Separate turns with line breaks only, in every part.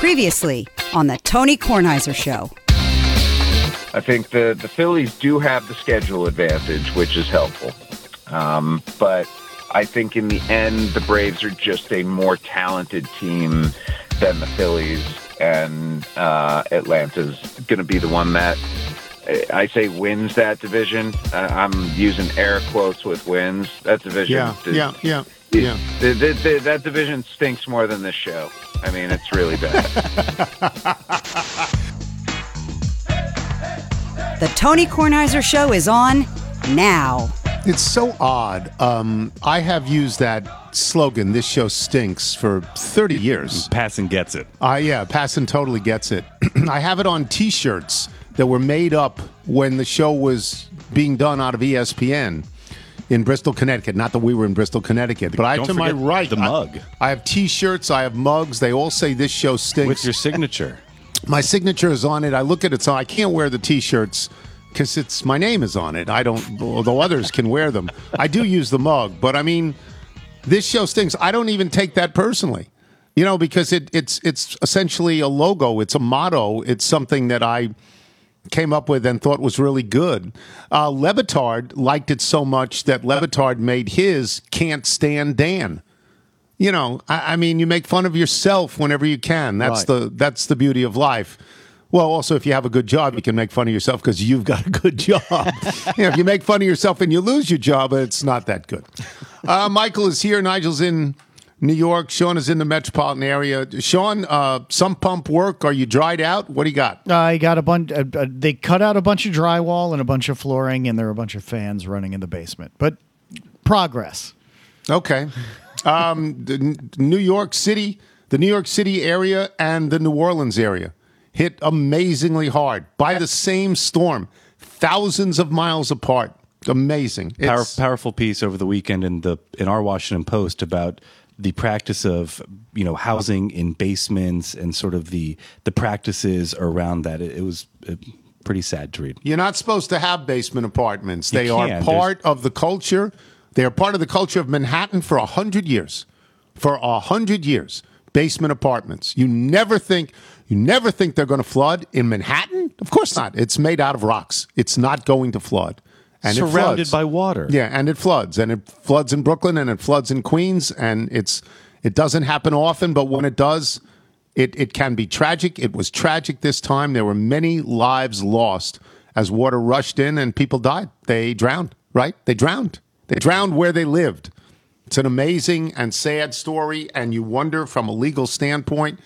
Previously on the Tony Kornheiser Show.
I think the, the Phillies do have the schedule advantage, which is helpful. Um, but I think in the end, the Braves are just a more talented team than the Phillies, and uh, Atlanta's going to be the one that I say wins that division. Uh, I'm using air quotes with wins. That division.
Yeah,
is-
yeah, yeah, yeah.
the- the- the- that division stinks more than this show. I mean, it's really bad.
The Tony Kornheiser Show is on now.
It's so odd. Um, I have used that slogan, "This show stinks," for 30 years.
Passon gets it.
Uh, yeah, Passon totally gets it. I have it on T-shirts that were made up when the show was being done out of ESPN in Bristol, Connecticut. Not that we were in Bristol, Connecticut, but I
Don't
to my right
the
I-
mug.
I, have T-shirts. I have mugs. They all say this show stinks.
With your signature.
my signature is on it. I look at it, so I can't wear the T-shirts because it's my name is on it. I don't, although others can wear them. I do use the mug, but I mean, this show stinks. I don't even take that personally, you know, because it, it's it's essentially a logo. It's a motto. It's something that I came up with and thought was really good. Uh, Le Batard liked it so much that Le Batard made his "Can't Stand Dan." You know, I, I mean, you make fun of yourself whenever you can. That's
Right.
the that's the beauty of life. Well, also, if you have a good job, you can make fun of yourself because you've got a good job. you know, if you make fun of yourself and you lose your job, it's not that good. Uh, Michael is here. Nigel's in New York. Sean is in the metropolitan area. Sean, uh, some pump work. Are you dried out? What do you got?
I got a bunch. Uh, uh, they cut out a bunch of drywall and a bunch of flooring, and there are a bunch of fans running in the basement. But progress.
Okay. Um, the N- New York City, the New York City area, and the New Orleans area hit amazingly hard by the same storm, thousands of miles apart. Amazing.
Power, powerful piece over the weekend in the in our Washington Post about the practice of you know housing in basements and sort of the the practices around that. It, it was uh, pretty sad to read.
You're not supposed to have basement apartments. They are part of the culture. They are part of the culture of Manhattan for a hundred years. For a hundred years, basement apartments. You never think you never think they're going to flood in Manhattan. Of course not. It's made out of rocks. It's not going to flood. And
Surrounded by water.
Yeah, and it floods, and it floods in Brooklyn, and it floods in Queens, and it's it doesn't happen often, but when it does, it it can be tragic. It was tragic this time. There were many lives lost as water rushed in and people died. They drowned. Right? They drowned. They drowned where they lived. It's an amazing and sad story, and you wonder from a legal standpoint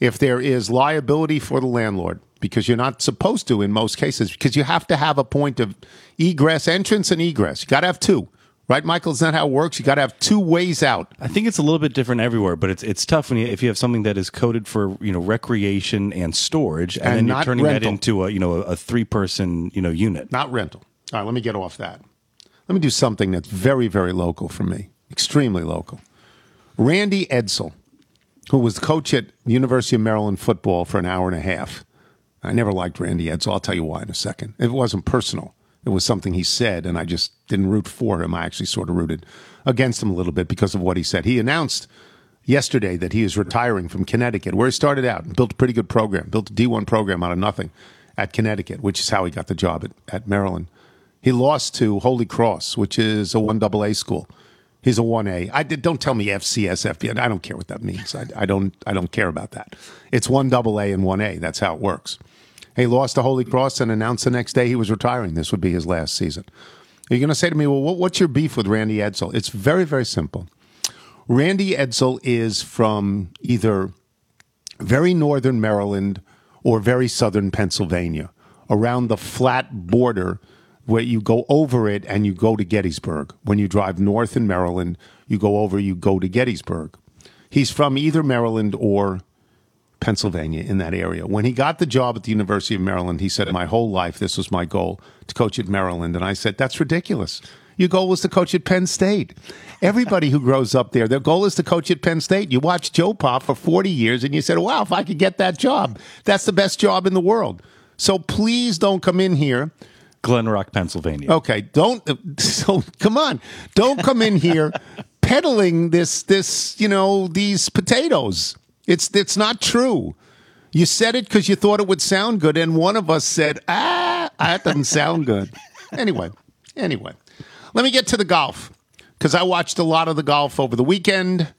if there is liability for the landlord because you're not supposed to in most cases because you have to have a point of egress, entrance, and egress. You got to have two, right, Michael? Isn't that how it works? You got to have two ways out.
I think it's a little bit different everywhere, but it's it's tough when you if you have something that is coded for you know recreation and storage, and,
And
then you're turning that into a you know a, a three person you know unit.
not rental. All right, let me get off that. Let me do something that's very, very local for me, extremely local. Randy Edsall, who was the coach at University of Maryland football for an hour and a half. I never liked Randy Edsall. I'll tell you why in a second. It wasn't personal. It was something he said, and I just didn't root for him. I actually sort of rooted against him a little bit because of what he said. He announced yesterday that he is retiring from Connecticut, where he started out and built a pretty good program, built a D1 program out of nothing at Connecticut, which is how he got the job at, at Maryland. He lost to Holy Cross, which is a 1AA school. He's a 1A. I did, don't tell me FCS, FBN. I don't care what that means. I, I don't I don't care about that. It's 1AA and 1A. That's how it works. He lost the Holy Cross and announced the next day he was retiring. This would be his last season. Are You're going to say to me, well, what's your beef with Randy Edsall? It's very, very simple. Randy Edsall is from either very northern Maryland or very southern Pennsylvania, around the flat border where you go over it and you go to Gettysburg. When you drive north in Maryland, you go over, you go to Gettysburg. He's from either Maryland or Pennsylvania in that area. When he got the job at the University of Maryland, he said, My whole life, this was my goal to coach at Maryland. And I said, That's ridiculous. Your goal was to coach at Penn State. Everybody who grows up there, their goal is to coach at Penn State. You watched Joe Pa for 40 years and you said, Wow, if I could get that job, that's the best job in the world. So please don't come in here
Glen Rock, Pennsylvania.
Okay, don't. So come on, don't come in here peddling this this you know these potatoes. It's it's not true. You said it because you thought it would sound good, and one of us said, "Ah, that doesn't sound good." Anyway, anyway, let me get to the golf because I watched a lot of the golf over the weekend,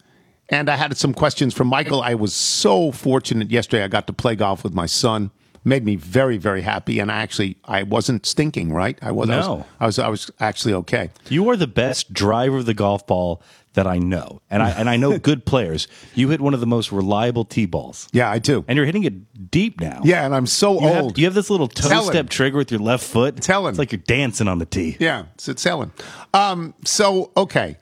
and I had some questions from Michael. I was so fortunate yesterday; I got to play golf with my son. Made me very, very happy, and I actually I wasn't stinking. Right? I was.
No.
I was. I was, I was actually okay.
You are the best driver of the golf ball that I know, and I and I know good players. You hit one of the most reliable tee balls,
Yeah, I do.
and you're hitting it deep now.
Yeah, and I'm so
You
old.
have, you have this little toe step trigger with your left foot.
Tell him.
It's like you're dancing on the tee.
Yeah, it's, it's Ellen. Um, so okay,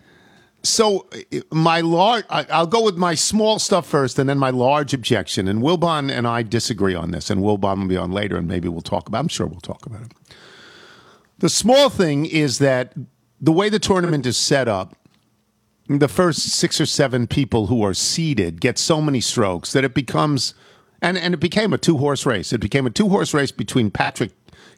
so uh, my large, I'll go with my small stuff first, and then my large objection. And Wilbon and I disagree on this, and Wilbon will be on later, and maybe we'll talk about. I'm sure we'll talk about it. The small thing is that the way the tournament is set up, the first six or seven people who are seeded get so many strokes that it becomes, and, and it became a two horse race. It became a two horse race between Patrick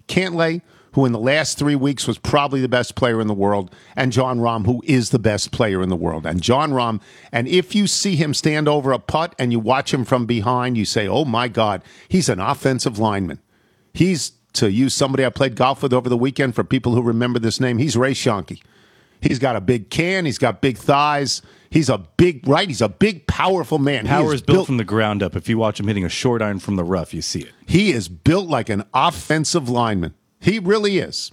Cantlay, who in the last three weeks was probably the best player in the world, and Jon Rahm, who is the best player in the world. And Jon Rahm, and if you see him stand over a putt and you watch him from behind, you say, oh my God, he's an offensive lineman. He's, to use somebody I played golf with over the weekend, for people who remember this name, he's Ray Schoenke. He's got a big can. He's got big thighs. He's a big, right? He's a big, powerful man.
Power is built, from the ground up. If you watch him hitting a short iron from the rough, you see it.
He is built like an offensive lineman. He really is.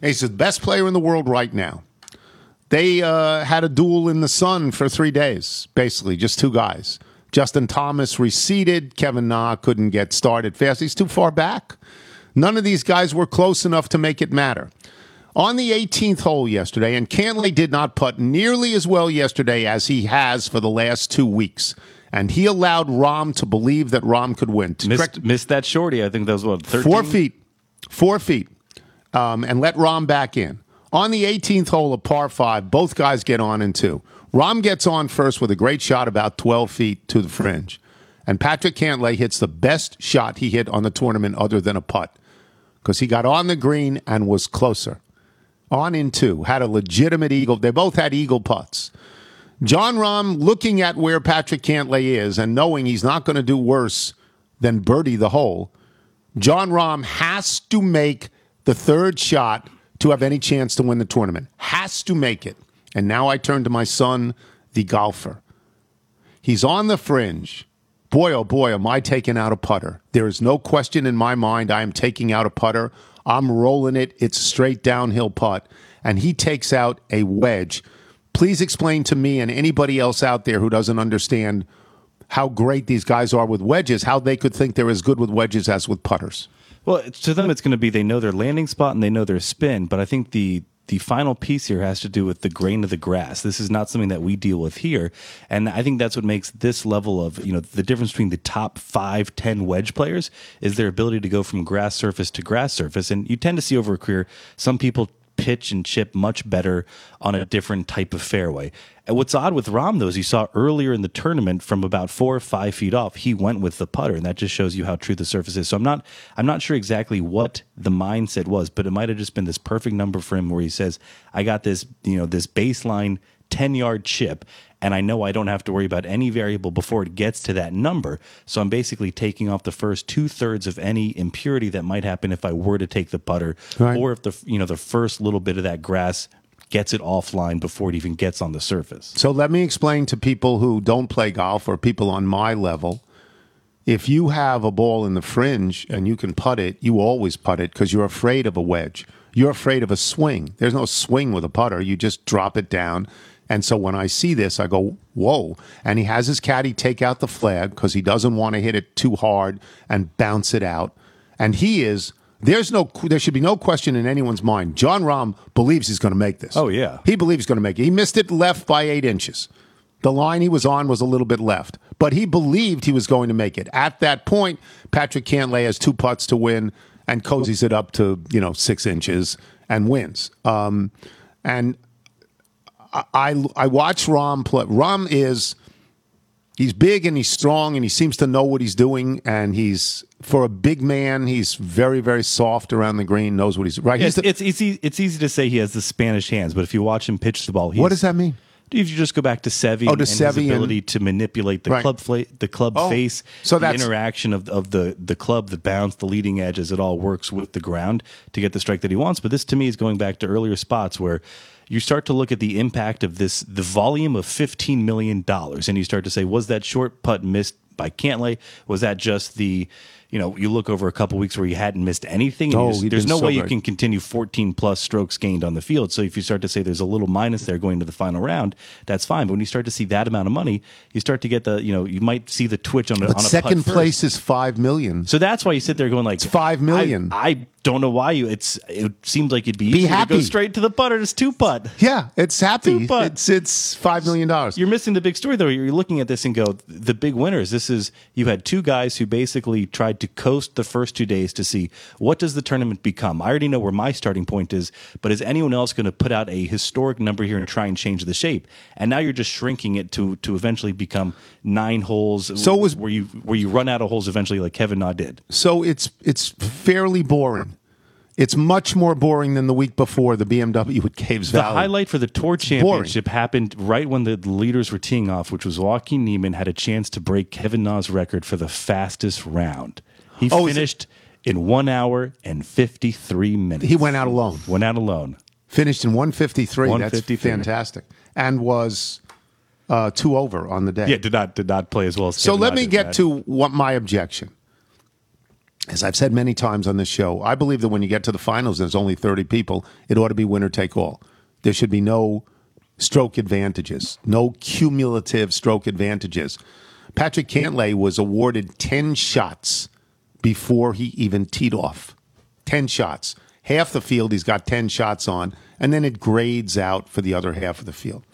He's the best player in the world right now. They uh, had a duel in the sun for three days, basically, just two guys. Justin Thomas receded. Kevin Na couldn't get started fast. He's too far back. None of these guys were close enough to make it matter. On the 18th hole yesterday, and Cantlay did not putt nearly as well yesterday as he has for the last two weeks. And he allowed Rahm to believe that Rahm could win.
Missed, missed that shorty. I think that was what 13?
Four feet. Four feet. Um, and let Rahm back in. On the 18th hole of par five, both guys get on in two. Rahm gets on first with a great shot about 12 feet to the fringe. And Patrick Cantlay hits the best shot he hit on the tournament other than a putt because he got on the green and was closer. On in two, had a legitimate eagle. They both had eagle putts. Jon Rahm, looking at where Patrick Cantlay is and knowing he's not going to do worse than birdie the hole, Jon Rahm has to make the third shot to have any chance to win the tournament. Has to make it. And now I turn to my son, the golfer. He's on the fringe. Boy, oh boy, am I taking out a putter. There is no question in my mind I am taking out a putter. I'm rolling it. It's a straight downhill putt. And he takes out a wedge. Please explain to me and anybody else out there who doesn't understand how great these guys are with wedges, how they could think they're as good with wedges as with putters.
Well, to them, it's going to be they know their landing spot and they know their spin. But I think the the final piece here has to do with the grain of the grass. This is not something that we deal with here, and I think that's what makes this level of you know the difference between the top five, ten wedge players is their ability to go from grass surface to grass surface. And you tend to see over a career some people pitch and chip much better on a different type of fairway. And what's odd with Rahm though is you saw earlier in the tournament from about four or five feet off, he went with the putter, and that just shows you how true the surface is. So I'm not I'm not sure exactly what the mindset was, but it might have just been this perfect number for him where he says, I got this, you know, this baseline 10 yard chip and I know I don't have to worry about any variable before it gets to that number. So I'm basically taking off the first two thirds of any impurity that might happen if I were to take the putter,
Right.
or if the you know the first little bit of that grass gets it offline before it even gets on the surface.
So let me explain to people who don't play golf or people on my level. If you have a ball in the fringe and you can putt it, you always putt it because you're afraid of a wedge. You're afraid of a swing. There's no swing with a putter. You just drop it down. And so when I see this, I go, whoa. And he has his caddy take out the flag because he doesn't want to hit it too hard and bounce it out. And he is, there's no, there should be no question in anyone's mind. Jon Rahm believes he's going to make this.
Oh, yeah.
He believes he's going to make it. He missed it left by eight inches. The line he was on was a little bit left, but he believed he was going to make it. At that point, Patrick Cantlay has two putts to win and cozies it up to you know six inches and wins. Um, and I, I I watch Rahm play. Rahm is he's big and he's strong and he seems to know what he's doing and he's for a big man he's very very soft around the green knows what he's right. He's
It's,
the-
it's easy. It's easy to say he has the Spanish hands, but if you watch him pitch the ball, he's,
what does that mean?
If you just go back to Seve
Oh, to
and his
Seve and-
ability to manipulate the
Right.
club fla- the club
Oh,
face,
so
the interaction of, of the the club, the bounce, the leading edge, as it all works with the ground to get the strike that he wants. But this to me is going back to earlier spots where you start to look at the impact of this, the volume of fifteen million dollars, and you start to say, was that short putt missed by Cantlay? Was that just the you know, you look over a couple weeks where he hadn't missed anything. and
Oh,
just- there's no
so
way you can continue 14 plus strokes gained on the field. So if you start to say there's a little minus there going to the final round, that's fine. But when you start to see that amount of money, you start to get the, you know, you might see the twitch on, a
But
on a
second place
first.
is five million.
So that's why you sit there going like
It's five million.
I, I don't know why you. It's it seems like it'd be,
Be happy.
go straight to the putter. It's two putt.
Yeah, it's happy.
Two putt.
It's it's five million dollars.
You're missing the big story though. You're looking at this and go, the big winners. This is you had two guys who basically tried to coast the first two days to see what does the tournament become. I already know where my starting point is, but is anyone else going to put out a historic number here and try and change the shape? And now you're just shrinking it to to eventually become nine holes.
So it was-
where you where you run out of holes eventually, like Kevin Na did.
So it's it's fairly boring. It's much more boring than the week before the BMW at Caves
The
Valley.
The highlight for the tour championship happened right when the leaders were teeing off, which was Joaquin Niemann had a chance to break Kevin Na's record for the fastest round. He
Oh,
finished in one hour and fifty three minutes.
He went out alone.
Went out alone.
Finished in 153. That's fantastic. And was uh, two over on the day.
Yeah, did not did not play as well as.
So let me get
that.
to what my objection. As I've said many times on this show, I believe that when you get to the finals, there's only 30 people. It ought to be winner take all. There should be no stroke advantages, no cumulative stroke advantages. Patrick Cantlay was awarded 10 shots before he even teed off. 10 shots. Half the field he's got 10 shots on, and then it grades out for the other half of the field.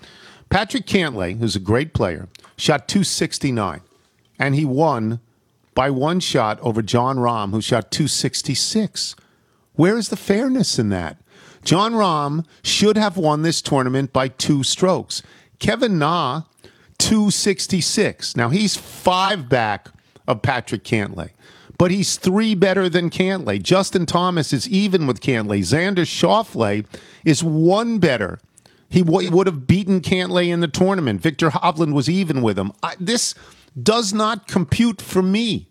Patrick Cantlay, who's a great player, shot 269, and he won by one shot over Jon Rahm, who shot 266. Where is the fairness in that? Jon Rahm should have won this tournament by two strokes. Kevin Na, 266. Now he's five back of Patrick Cantlay, but he's three better than Cantlay. Justin Thomas is even with Cantlay. Xander Schauffele is one better. He w- would have beaten Cantlay in the tournament. Viktor Hovland was even with him. I, this does not compute for me.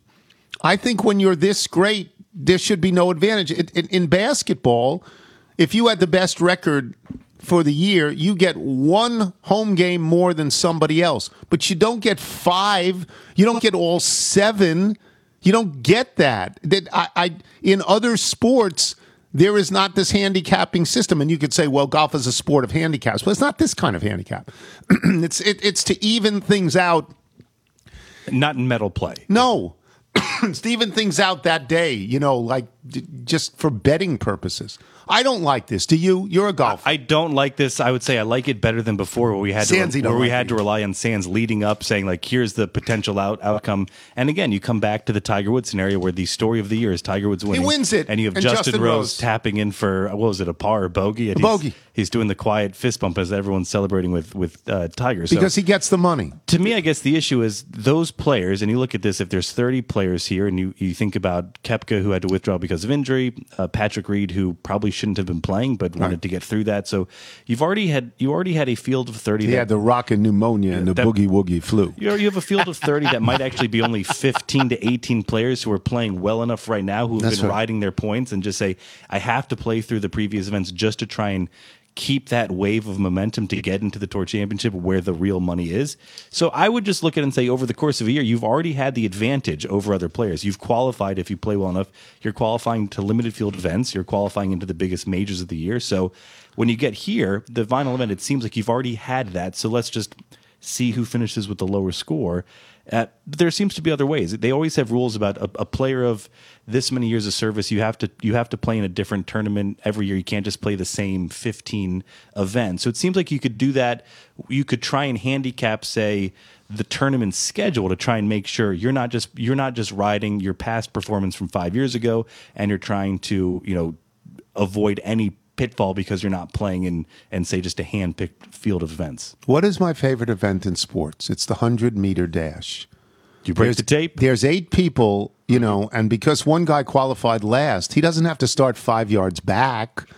I think when you're this great, there should be no advantage. It, it, in basketball, if you had the best record for the year, you get one home game more than somebody else, but you don't get five. You don't get all seven. You don't get that. That I, I in other sports. There is not this handicapping system, and you could say, "Well, golf is a sport of handicaps," but it's not this kind of handicap. it's it, it's to even things out
not in medal play.
no. it's to even things out that day, you know, like d- just for betting purposes. I don't like this. Do you? You're a golfer.
I don't like this. I would say I like it better than before, where we had
Sandsy
to where we
like
had
it.
to rely on Sands leading up, saying like, "Here's the potential out outcome." And again, you come back to the Tiger Woods scenario, where the story of the year is Tiger Woods winning.
He wins it,
and you have
and
Justin,
Justin
Rose,
Rose.
tapping in for what was it, a par or bogey? And
A
he's-
bogey.
He's doing the quiet fist bump as everyone's celebrating with with uh, Tiger. So
because he gets the money.
to me, I guess the issue is those players, and you look at this, if there's 30 players here, and you, you think about Koepka, who had to withdraw because of injury, uh, Patrick Reed, who probably shouldn't have been playing, but wanted to get through that. So you've already had you already had a field of 30
He
that,
had the rocket pneumonia and the
that-
boogie woogie flu.
you you have a field of 30 that might actually be only 15 to 18 players who are playing well enough right now who have
That's
been
right.
riding their points and just say, I have to play through the previous events just to try and keep that wave of momentum to get into the tour championship where the real money is. So I would just look at it and say over the course of a year, you've already had the advantage over other players. You've qualified if you play well enough. You're qualifying to limited field events. You're qualifying into the biggest majors of the year. So when you get here, the final event, it seems like you've already had that. So let's just see who finishes with the lower score. Uh, there seems to be other ways. They always have rules about a, a player of this many years of service. You have to you have to play in a different tournament every year. You can't just play the same fifteen events. So it seems like you could do that. You could try and handicap, say, the tournament schedule to try and make sure you're not just you're not just riding your past performance from five years ago, and you're trying to you know avoid any pitfall because you're not playing in and say just a hand picked field of events.
What is my favorite event in sports? It's the 100 meter dash.
You break
There's,
the tape.
There's eight people, you know, and because one guy qualified last, he doesn't have to start five yards back.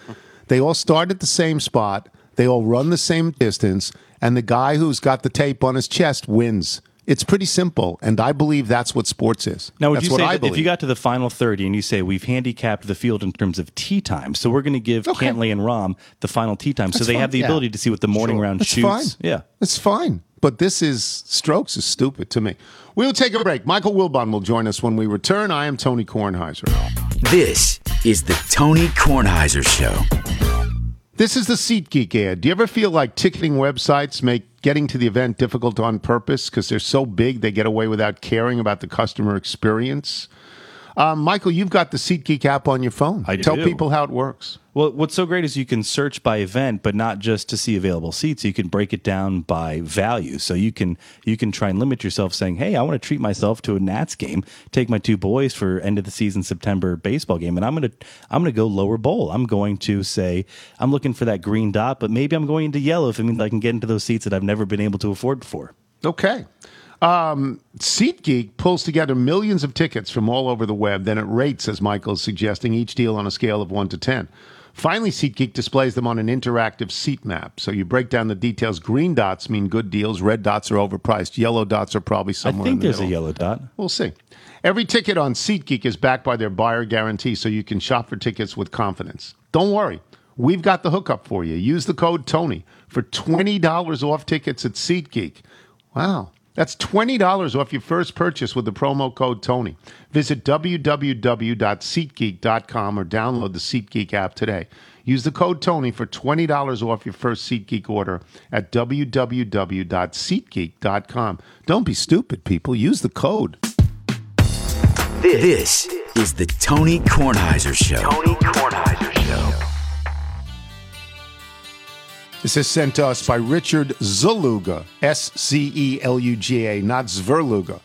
They all start at the same spot. They all run the same distance, and the guy who's got the tape on his chest wins. It's pretty simple, and I believe that's what sports is.
Now, would
that's
you say
I
that if you got to the final 30 and you say we've handicapped the field in terms of tee time, so we're going to give
Okay.
Cantlay and Rahm the final tee time so they
fine.
have the
Yeah.
ability to see what the morning
Sure.
round
That's
shoots.
fine.
Yeah.
It's fine. But this is strokes is stupid to me. We'll take a break. Michael Wilbon will join us when we return. I am Tony Kornheiser.
This is the Tony Kornheiser Show.
This is the SeatGeek ad. Do you ever feel like ticketing websites make getting to the event difficult on purpose because they're so big they get away without caring about the customer experience? Um, Michael, you've got the SeatGeek app on your phone.
I
Tell
do.
people how it works.
Well, what's so great is you can search by event, but not just to see available seats. You can break it down by value. So you can you can try and limit yourself, saying, "Hey, I want to treat myself to a Nats game. Take my two boys for end of the season September baseball game, and I'm gonna I'm gonna go lower bowl. I'm going to say I'm looking for that green dot, but maybe I'm going into yellow if it means I can get into those seats that I've never been able to afford before.
Okay. Um, SeatGeek pulls together millions of tickets from all over the web. Then it rates, as Michael is suggesting, each deal on a scale of 1 to 10. Finally, SeatGeek displays them on an interactive seat map. So you break down the details. Green dots mean good deals. Red dots are overpriced. Yellow dots are probably
I
somewhere
think
in the
there's a
middle.
yellow dot.
We'll see. Every ticket on SeatGeek is backed by their buyer guarantee, so you can shop for tickets with confidence. Don't worry. We've got the hookup for you. Use the code TONY for $20 off tickets at SeatGeek. Wow. That's $20 off your first purchase with the promo code TONY. Visit www.seatgeek.com or download the SeatGeek app today. Use the code TONY for $20 off your first SeatGeek order at www.seatgeek.com. Don't be stupid, people. Use the code.
This is the Tony Kornheiser Show. Tony Kornheiser Show.
This is sent to us by Richard Sceluga, S C E L U G A, not Zverluga,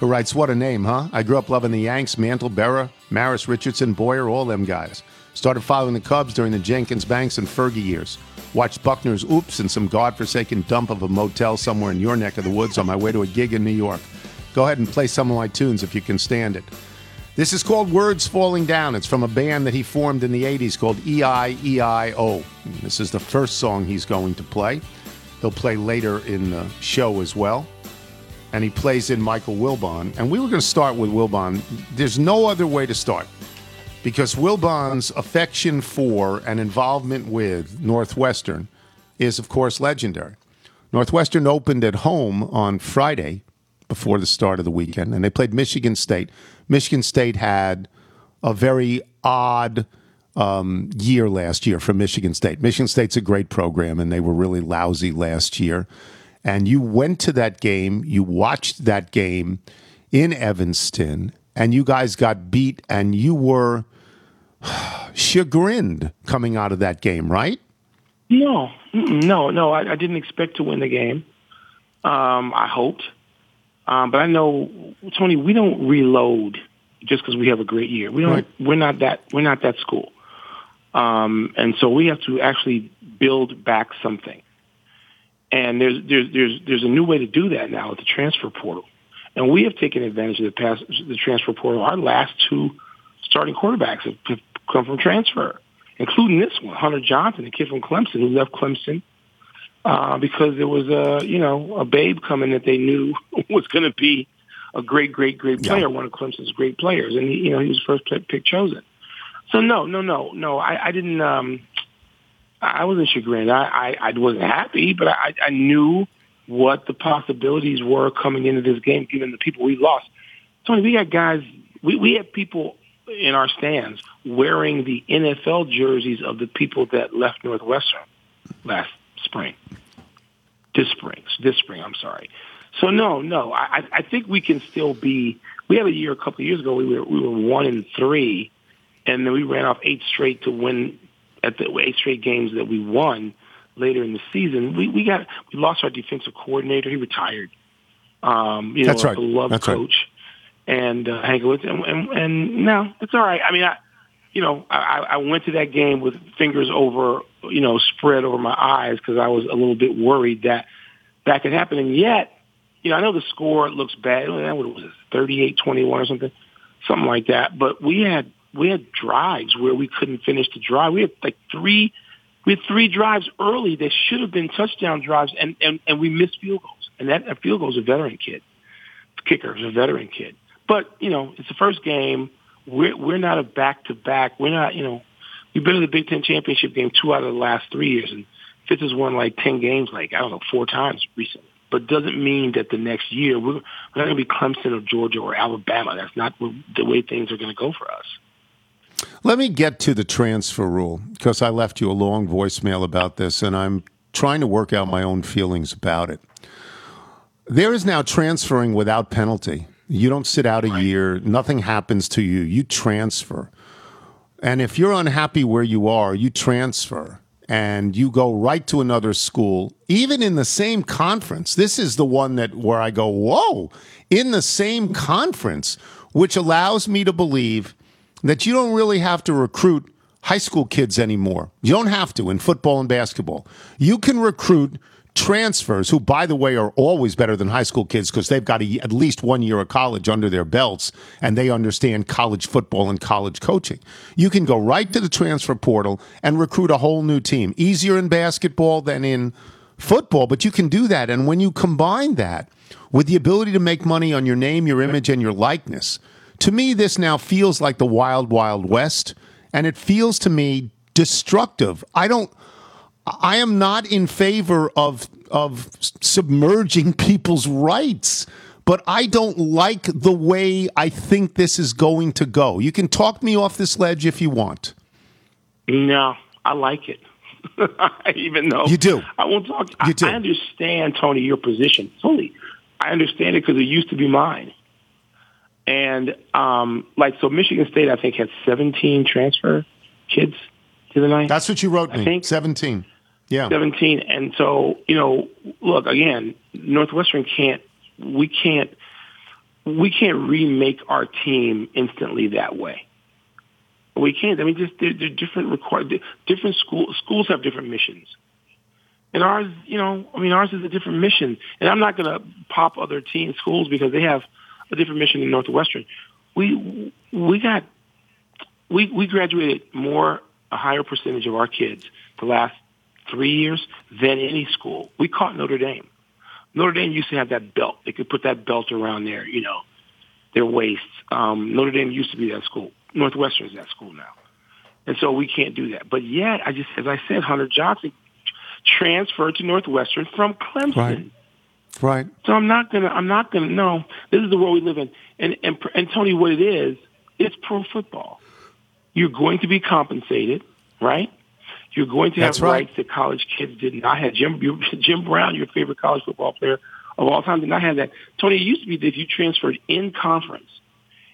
who writes, What a name, huh? I grew up loving the Yanks, Mantle, Berra, Maris, Richardson, Boyer, all them guys. Started following the Cubs during the Jenkins, Banks, and Fergie years. Watched Buckner's Oops and some godforsaken dump of a motel somewhere in your neck of the woods on my way to a gig in New York. Go ahead and play some of my tunes if you can stand it. This is called Words Falling Down. It's from a band that he formed in the 80s called EIEIO. This is the first song he's going to play. He'll play later in the show as well. And he plays in Michael Wilbon. And we were going to start with Wilbon. There's no other way to start because Wilbon's affection for and involvement with Northwestern is, of course, legendary. Northwestern opened at home on Friday before the start of the weekend, and they played Michigan State. Michigan State had a very odd um, year last year for Michigan State. Michigan State's a great program, and they were really lousy last year. And you went to that game, you watched that game in Evanston, and you guys got beat, and you were chagrined coming out of that game, right?
No, no, no. I, I didn't expect to win the game. Um, I hoped, um, but I know, Tony, we don't reload just because we have a great year. We don't.
Right.
We're not that. We're not that school, um, and so we have to actually build back something. And there's there's there's there's a new way to do that now with the transfer portal, and we have taken advantage of the past the transfer portal. Our last two starting quarterbacks have, have come from transfer, including this one, Hunter Johnson, a kid from Clemson who left Clemson uh, because there was a you know a babe coming that they knew was going to be a great, great, great
Yeah.
player, one of Clemson's great players, and he, you know he was first pick, pick chosen. So no, no, no, no. I, I didn't. Um, I wasn't chagrined. I, I, I wasn't happy, but I, I knew what the possibilities were coming into this game, given the people we lost. Tony, we got guys. We we had people in our stands wearing the NFL jerseys of the people that left Northwestern last spring. This spring, this spring. I'm sorry. So no, no. I, I think we can still be. We had a year a couple of years ago. We were we were one and three, and then we ran off eight straight to win at the eight straight games that we won later in the season. We we got we lost our defensive coordinator. He retired. Um, you know,
That's right.
a beloved
That's right.
coach, and uh, Hankwitz, and, and and no, it's all right. I mean, I you know, I, I went to that game with fingers over, you know, spread over my eyes because I was a little bit worried that that could happen. And yet, you know, I know the score looks bad. What was it, thirty-eight twenty-one or something, something like that. But we had we had drives where we couldn't finish the drive. We had like three, We had three drives early that should have been touchdown drives, and, and, and we missed field goals. And that, that field goal is a veteran kid. Kicker is a veteran kid. But, you know, it's the first game. We're, we're not a back-to-back. We're not, you know, we've been in the Big Ten championship game two out of the last three years, and Fitz has won like 10 games, like, I don't know, four times recently. But doesn't mean that the next year we're, we're not going to be Clemson or Georgia or Alabama. That's not the way things are going to go for us.
Let me get to the transfer rule because I left you a long voicemail about this and I'm trying to work out my own feelings about it. There is now transferring without penalty. You don't sit out a year, nothing happens to you, you transfer. And if you're unhappy where you are, you transfer and you go right to another school, even in the same conference. This is the one that where I go, whoa, in the same conference, which allows me to believe that you don't really have to recruit high school kids anymore. You don't have to in football and basketball. You can recruit transfers, who, by the way, are always better than high school kids because they've got a, at least one year of college under their belts and they understand college football and college coaching. You can go right to the transfer portal and recruit a whole new team. Easier in basketball than in football, but you can do that. And when you combine that with the ability to make money on your name, your image, and your likeness, to me, this now feels like the wild, wild west, and it feels to me destructive. I don't. I am not in favor of of submerging people's rights, but I don't like the way I think this is going to go. You can talk me off this ledge if you want.
No, I like it. Even though
you do,
I won't talk.
You do.
I understand, Tony, your position fully. I understand it because it used to be mine. And um, like so, Michigan State, I think, had 17 transfer kids to the night.
That's what you wrote
I
me.
think
17. Yeah.
17. And so, you know, look again, Northwestern can't. We can't. We can't remake our team instantly that way. We can't. I mean, just they're, they're different. Require different school schools have different missions. And ours, you know, I mean, ours is a different mission. And I'm not going to pop other teen schools because they have a different mission than Northwestern. We we got we we graduated more a higher percentage of our kids the last three years than any school. We caught Notre Dame. Notre Dame used to have that belt. They could put that belt around their you know their waists. Um, Notre Dame used to be that school. Northwestern is that school now, and so we can't do that. But yet, I just as I said, Hunter Johnson transferred to Northwestern from Clemson.
Right. Right.
So I'm not gonna. I'm not gonna. No, this is the world we live in. And and and Tony, what it is, it's pro football. You're going to be compensated, right? You're going to have
That's right.
rights that college kids did not have. Jim you- Jim Brown, your favorite college football player of all time, did not have that. Tony, it used to be that if you transferred in conference,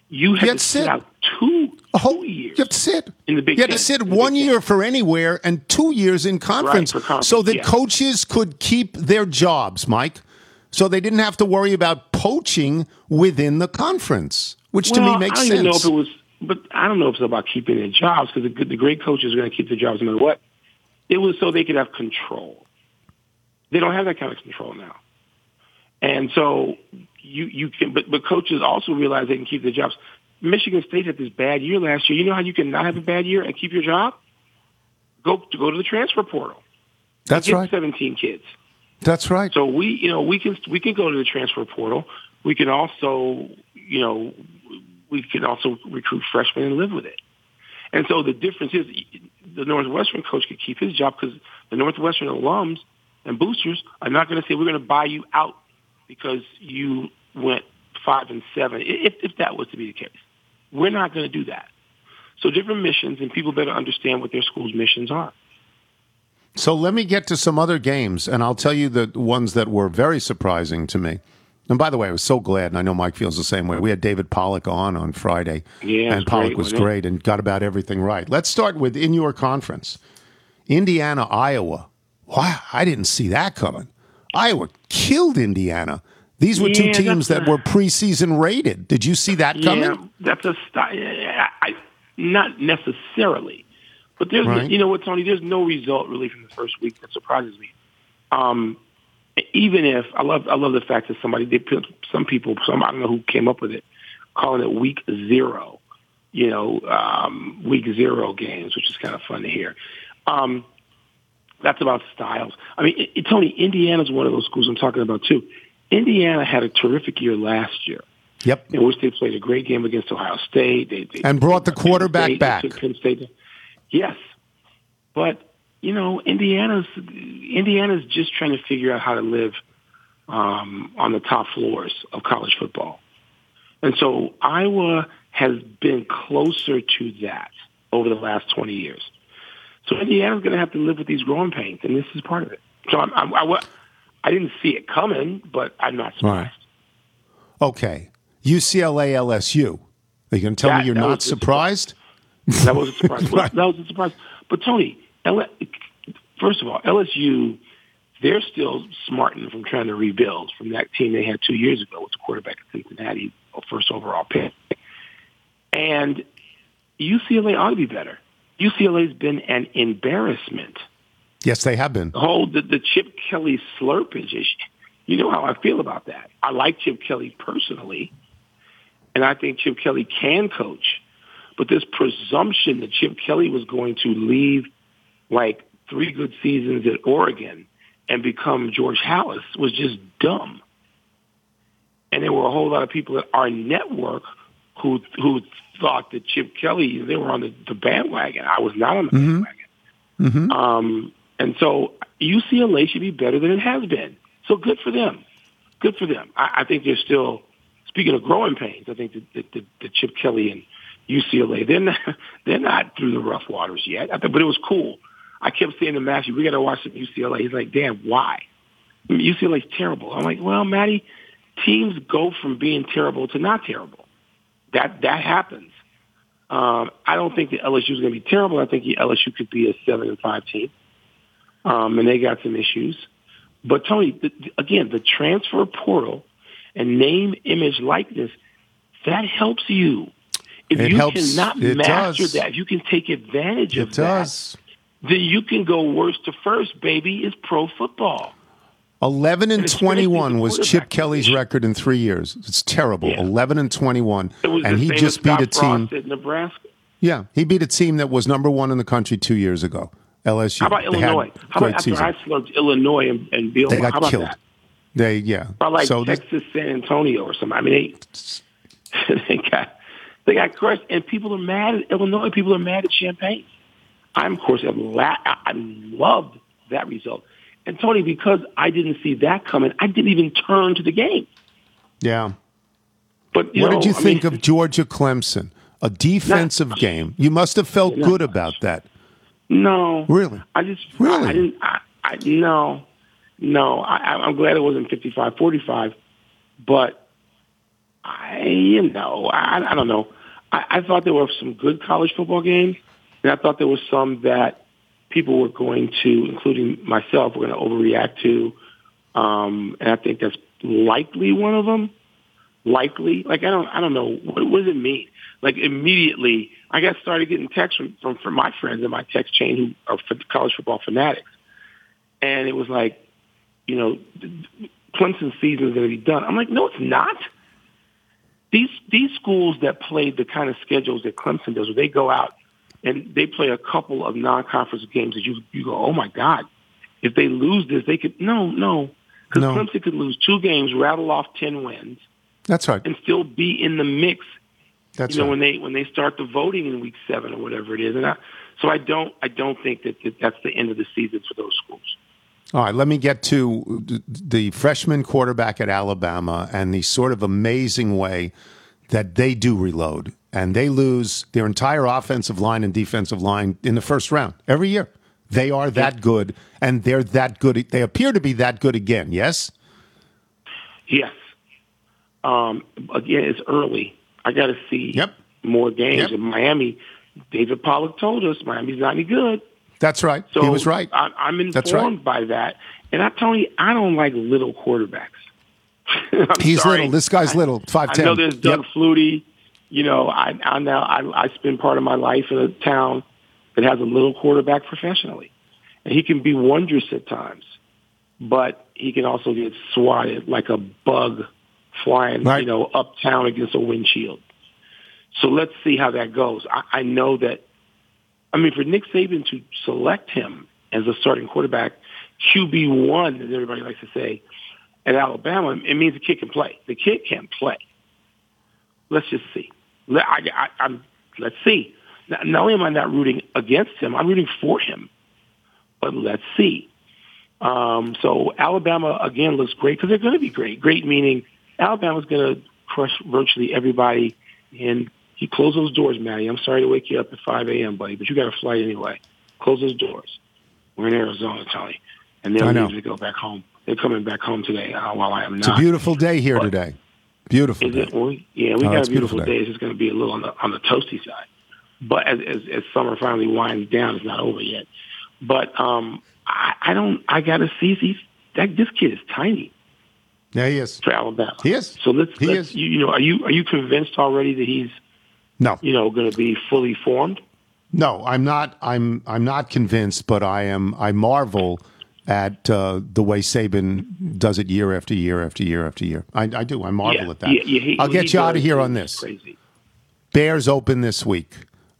you had
You had
to sit
sit.
out two,
whole
two years.
You have to sit.
In the Big
you had to sit one
Ten.
year for anywhere and two years in conference,
for conference,
so that
yeah.
coaches could keep their jobs, Mike. So they didn't have to worry about poaching within the conference, which to me
Well,
makes
I don't
sense.
even know if it was, but I don't know if it's about keeping their jobs because the, the great coaches are going to keep their jobs no matter what. It was so they could have control. They don't have that kind of control now, and so you you can. But but coaches also realize they can keep their jobs. Michigan State had this bad year last year. You know how you can not have a bad year and keep your job? Go to go to the transfer portal.
That's right.
17 kids.
That's right.
So we, you know, we can we can go to the transfer portal. We can also, you know, we can also recruit freshmen and live with it. And so the difference is the Northwestern coach could keep his job because the Northwestern alums and boosters are not going to say we're going to buy you out because you went five and seven. If if that was to be the case, we're not going to do that. So different missions, and people better understand what their school's missions are.
So let me get to some other games, and I'll tell you the ones that were very surprising to me. And by the way, I was so glad, and I know Mike feels the same way. We had David Pollock on on Friday,
Yeah,
and Pollock
great,
was great and got about everything right. Let's start with in your conference, Indiana, Iowa. Wow, I didn't see that coming. Iowa killed Indiana. These were two teams that
a-
were preseason rated. Did you see that coming?
Yeah, that's a style. I, not necessarily, but there's
Right.
you know what, Tony? There's no result really from the first week that surprises me. Um, even if I love I love the fact that somebody put some people some I don't know who came up with it calling it week zero, you know, um, week zero games, which is kind of fun to hear. Um, That's about styles. I mean, it, it, Tony, Indiana's one of those schools I'm talking about too. Indiana had a terrific year last year.
Yep.
In which they played a great game against Ohio State. They, they
and brought the quarterback
State,
back.
Penn State. Yes, but you know, Indiana's Indiana's just trying to figure out how to live um, on the top floors of college football, and so Iowa has been closer to that over the last twenty years. So Indiana's going to have to live with these growing pains, and this is part of it. So I'm, I'm, I, I didn't see it coming, but I'm not surprised.
Right. Okay, UCLA, LSU. Are you going to tell
That-
me you're not surprised?
That was a surprise.
Right.
That was a surprise. But Tony, first of all, LSU, they're still smarting from trying to rebuild from that team they had two years ago with the quarterback at Cincinnati, a first overall pick. And UCLA ought to be better. UCLA's been an embarrassment.
Yes, they have been.
The whole the, the Chip Kelly slurpage issue. You know how I feel about that. I like Chip Kelly personally, and I think Chip Kelly can coach. But this presumption that Chip Kelly was going to leave like three good seasons at Oregon and become George Halas was just dumb. And there were a whole lot of people at our network who who thought that Chip Kelly they were on the, the bandwagon. I was not on the bandwagon. Um, and so UCLA should be better than it has been. So good for them. Good for them. I, I think they're still, speaking of growing pains, I think that, that, that, that Chip Kelly and UCLA, they're not, they're not through the rough waters yet. I think, but it was cool. I kept saying to Matthew, we got to watch some UCLA. He's like, damn, why? I mean, UCLA's terrible. I'm like, well, Matty, teams go from being terrible to not terrible. That that happens. Um, I don't think that LSU is going to be terrible. I think the LSU could be a seven and five team, um, and they got some issues. But Tony, the, again, the transfer portal and name, image, likeness that helps you. If
It
you
helps.
cannot
It
master
does.
that, if you can take advantage of
It does.
that, then you can go worst to first. Baby, is pro football.
11 and
And
21 was Chip Kelly's record in three years. It's terrible.
Yeah.
11 and 21. And he just beat a team.
At Nebraska.
Yeah, he beat a team that was number one in the country two years ago. LSU.
How about
They
Illinois? How about after
season.
I slugged Illinois and, and Bielema?
They got
How about
killed.
that?
They yeah.
About like
so
Texas, San Antonio, or something? I mean, they they got they got crushed, and people are mad at Illinois. People are mad at Champaign. I'm of course I'm la- I I loved that result. And Tony, because I didn't see that coming, I didn't even turn to the game.
yeah.
But you
What
know,
did you
I
think
mean,
of Georgia Clemson? A defensive game. You must have felt
Not
good about that.
No,
Really?
I just
Really?
I, I didn't. I, I no, no. I, I'm glad it wasn't 55-45, but I, you know, I, I don't know. I, I thought there were some good college football games, and I thought there was some that people were going to, including myself, were going to overreact to. Um, and I think that's likely one of them. Likely, like I don't, I don't know what, what does it mean. Like immediately, I got started getting texts from, from from my friends in my text chain who are college football fanatics, and it was like, you know, Clemson's season is going to be done. I'm like, no, it's not. These these schools that play the kind of schedules that Clemson does, where they go out and they play a couple of non-conference games that you you go, oh my god, if they lose this, they could no no because
No.
Clemson could lose two games, rattle off ten wins,
That's right.
and still be in the mix
That's
you know
right.
when they when they start the voting in week seven or whatever it is and I, so i don't i don't think that, that that's the end of the season for those schools
All right, let me get to the freshman quarterback at Alabama and the sort of amazing way that they do reload and they lose their entire offensive line and defensive line in the first round every year. They are that good and they're that good. They appear to be that good again. Yes.
yes um again it's early i got to see
Yep.
more games
Yep.
in miami david pollock told us miami's not any good
That's right.
so
he was right.
I, i'm informed
right.
by that and i tell you i don't like little quarterbacks
He's
sorry.
little. This guy's
I-
little. Five ten.
I know there's Doug
Yep.
Flutie. You know, I, I now I, I spend part of my life in a town that has a little quarterback professionally, and he can be wondrous at times, but he can also get swatted like a bug flying,
Right.
you know, uptown against a windshield. So let's see how that goes. I, I know that. I mean, for Nick Saban to select him as a starting quarterback, QB one, as everybody likes to say, at Alabama, it means the kid can play. The kid can play. Let's just see. Let, I, I, I'm, let's see. Not, not only am I not rooting against him, I'm rooting for him. But let's see. Um, so Alabama again looks great because they're going to be great. Great meaning Alabama's going to crush virtually everybody. And you close those doors, Matty. I'm sorry to wake you up at 5 a.m., buddy, but you got a flight anyway. Close those doors. We're in Arizona, Tony, and they're leaving to go back home. They're coming back home today uh, while I am not.
It's a beautiful day here
What?
today. Beautiful
Is
day.
it? Yeah, we
Oh,
got a beautiful,
beautiful day.
day. It's just going to be a little on the on the toasty side. But as, as as summer finally winds down, it's not over yet. But um, I, I don't. I got to see. He's that. This kid is tiny
Yeah, he is.
for Alabama.
He is.
So let's.
He
let's
is.
You, you know, are you are you convinced already that he's
No,
you know going to be fully formed?
no, I'm not. I'm I'm not convinced, but I am. I marvel at uh, the way Saban does it year after year after year after year. I, I do. I marvel
yeah,
at that.
Yeah, yeah, he-
I'll get you out of here on this.
Crazy.
Bears open this week.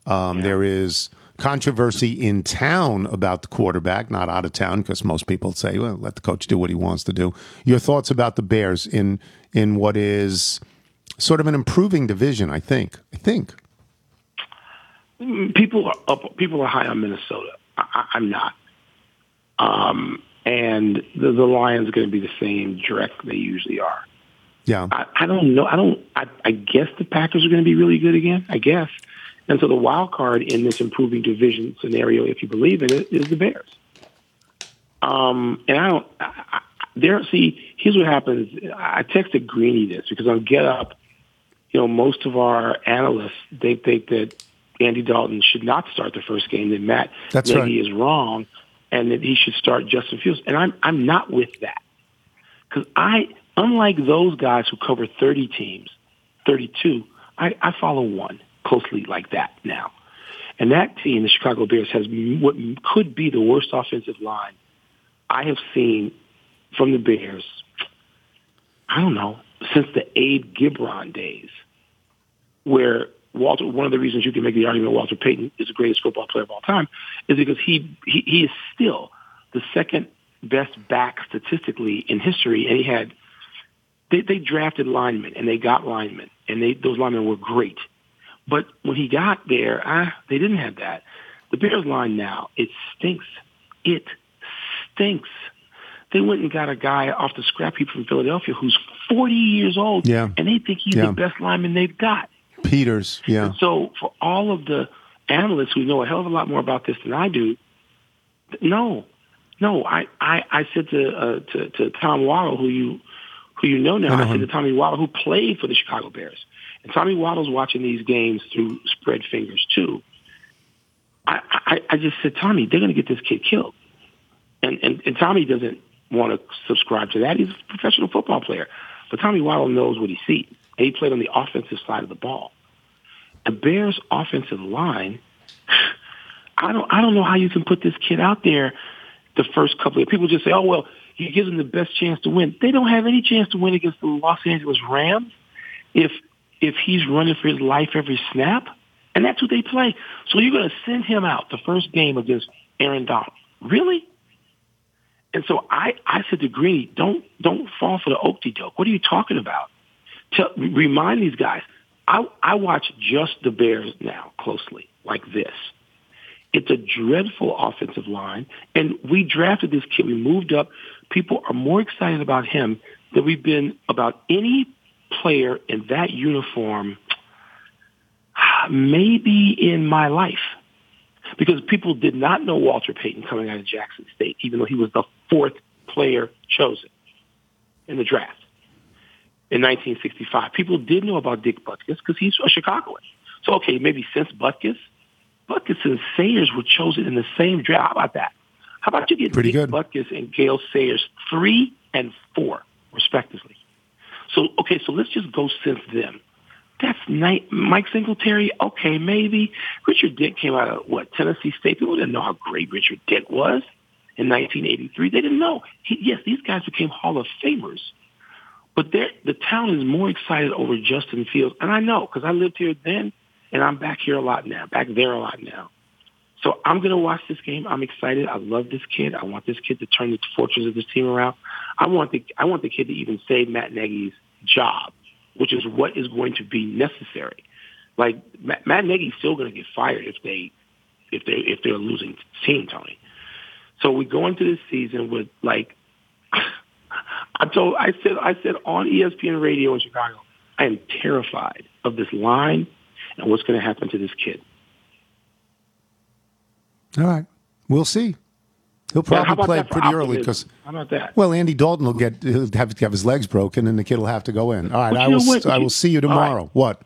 Um, There is controversy in town about the quarterback, not out of town, because most people say, "Well, let the coach do what he wants to do." Your thoughts about the Bears in in what is sort of an improving division? I think. I think.
people are up. People are high on Minnesota. I, I, I'm not. Um, and the, the Lions going to be the same direct they usually are.
Yeah.
I, I don't know. I don't. I, I guess the Packers are going to be really good again. I guess. And so the wild card in this improving division scenario, if you believe in it, is the Bears. Um, and I don't. I, I, there. See, here's what happens. I texted Greeny this because on Get Up, you know, most of our analysts they think that Andy Dalton should not start the first game. That Matt
That's
Nagy
right.
is wrong, and that he should start Justin Fields. And I'm I'm not with that because I, unlike those guys who cover 30 teams, 32, I, I follow one closely like that now. And that team, the Chicago Bears, has what could be the worst offensive line I have seen from the Bears. I don't know since the Abe Gibron days, where Walter. One of the reasons you can make the argument Walter Payton is the greatest football player of all time is because he he, he is still the second best back statistically in history, and he had they, they drafted linemen and they got linemen, and they those linemen were great. But when he got there, ah, they didn't have that. The Bears line now it stinks. It stinks. They went and got a guy off the scrap heap from Philadelphia who's 40 years old,
Yeah.
and they think he's
Yeah.
the best lineman they've got.
Peters. Yeah.
So for all of the analysts who know a hell of a lot more about this than I do, no, no. I, I, I said to, uh, to to Tom Waddle, who you who you know now,
I know
I, said
him.
to Tommy Waddle, who played for the Chicago Bears, and Tommy Waddle's watching these games through spread fingers too. I, I, I just said, Tommy, they're going to get this kid killed, and, and and Tommy doesn't want to subscribe to that. He's a professional football player, but Tommy Waddle knows what he sees. And he played on the offensive side of the ball. The Bears' offensive line, I don't I don't know how you can put this kid out there the first couple of people just say, Oh well, he gives them the best chance to win. They don't have any chance to win against the Los Angeles Rams if if he's running for his life every snap. And that's who they play. So you're gonna send him out the first game against Aaron Donald. Really? And so I, I said to Greeny, don't don't fall for the okey doke. What are you talking about? Tell, remind these guys. I I watch just the Bears now closely, like this. It's a dreadful offensive line, and we drafted this kid. We moved up. People are more excited about him than we've been about any player in that uniform, maybe in my life because people did not know Walter Payton coming out of Jackson State, even though he was the fourth player chosen in the draft in 1965. People did know about Dick Butkus because he's a Chicagoan. So, okay, maybe since Butkus, Butkus and Sayers were chosen in the same draft. How about that? How about you get
Pretty
Dick
good.
Butkus and Gale Sayers three and four, respectively? So, okay, so let's just go since them. That's night. Mike Singletary, okay, maybe. Richard Dent came out of what Tennessee State. People didn't know how great Richard Dent was in 1983. They didn't know. He, yes, these guys became Hall of Famers, but the town is more excited over Justin Fields, and I know because I lived here then, and I'm back here a lot now, back there a lot now. So I'm going to watch this game. I'm excited. I love this kid. I want this kid to turn the fortunes of this team around. I want the I want the kid to even save Matt Nagy's job, which is what is going to be necessary. Like Matt, Matt Nagy's still going to get fired if they if they if they're losing team, Tony. So we go into this season with like I told I said I said on ESPN radio in Chicago, I am terrified of this line and what's going to happen to this kid.
All right. We'll see. He'll probably
about
play pretty early
optimism?
because,
How about that?
well, Andy Dalton will get he'll have to have his legs broken, and the kid will have to go in. All right. I will.
what?
I will see you
All right.
tomorrow. What?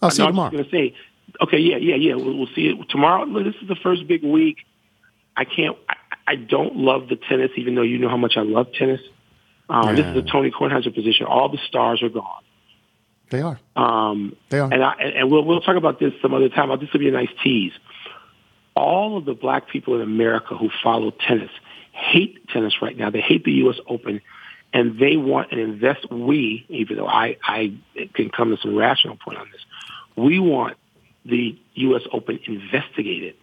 I'll see
No,
you
I was
tomorrow.
going to say, okay, yeah, yeah, yeah. We'll, we'll see it tomorrow. Look, This is the first big week. I can't. I, I don't love the tennis, even though you know how much I love tennis. Um, This is a Tony Kornheiser position. All the stars are gone.
They are.
Um,
They are.
and I, and and we'll we'll talk about this some other time. This will be a nice tease. All of the black people in America who follow tennis hate tennis right now. They hate the U.S. Open, and they want and invest. We, even though I I can come to some rational point on this, we want the U.S. Open investigated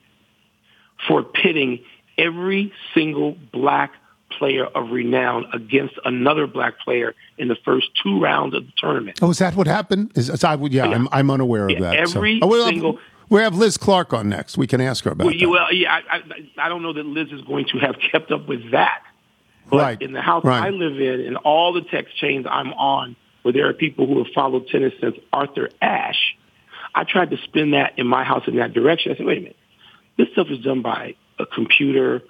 for pitting every single black player of renown against another black player in the first two rounds of the tournament.
Oh, is that what happened? Is, is I, yeah, I'm, I'm unaware
Yeah,
of that. so-
every
Oh, we'll have-
single-
we have Liz Clark on next. We can ask her about
Well,
that.
well, yeah, I, I, I don't know that Liz is going to have kept up with that. But
Right,
in the house
right.
I live in, and all the text chains I'm on, where there are people who have followed tennis since Arthur Ashe, I tried to spin that in my house in that direction. I said, wait a minute, this stuff is done by a computer.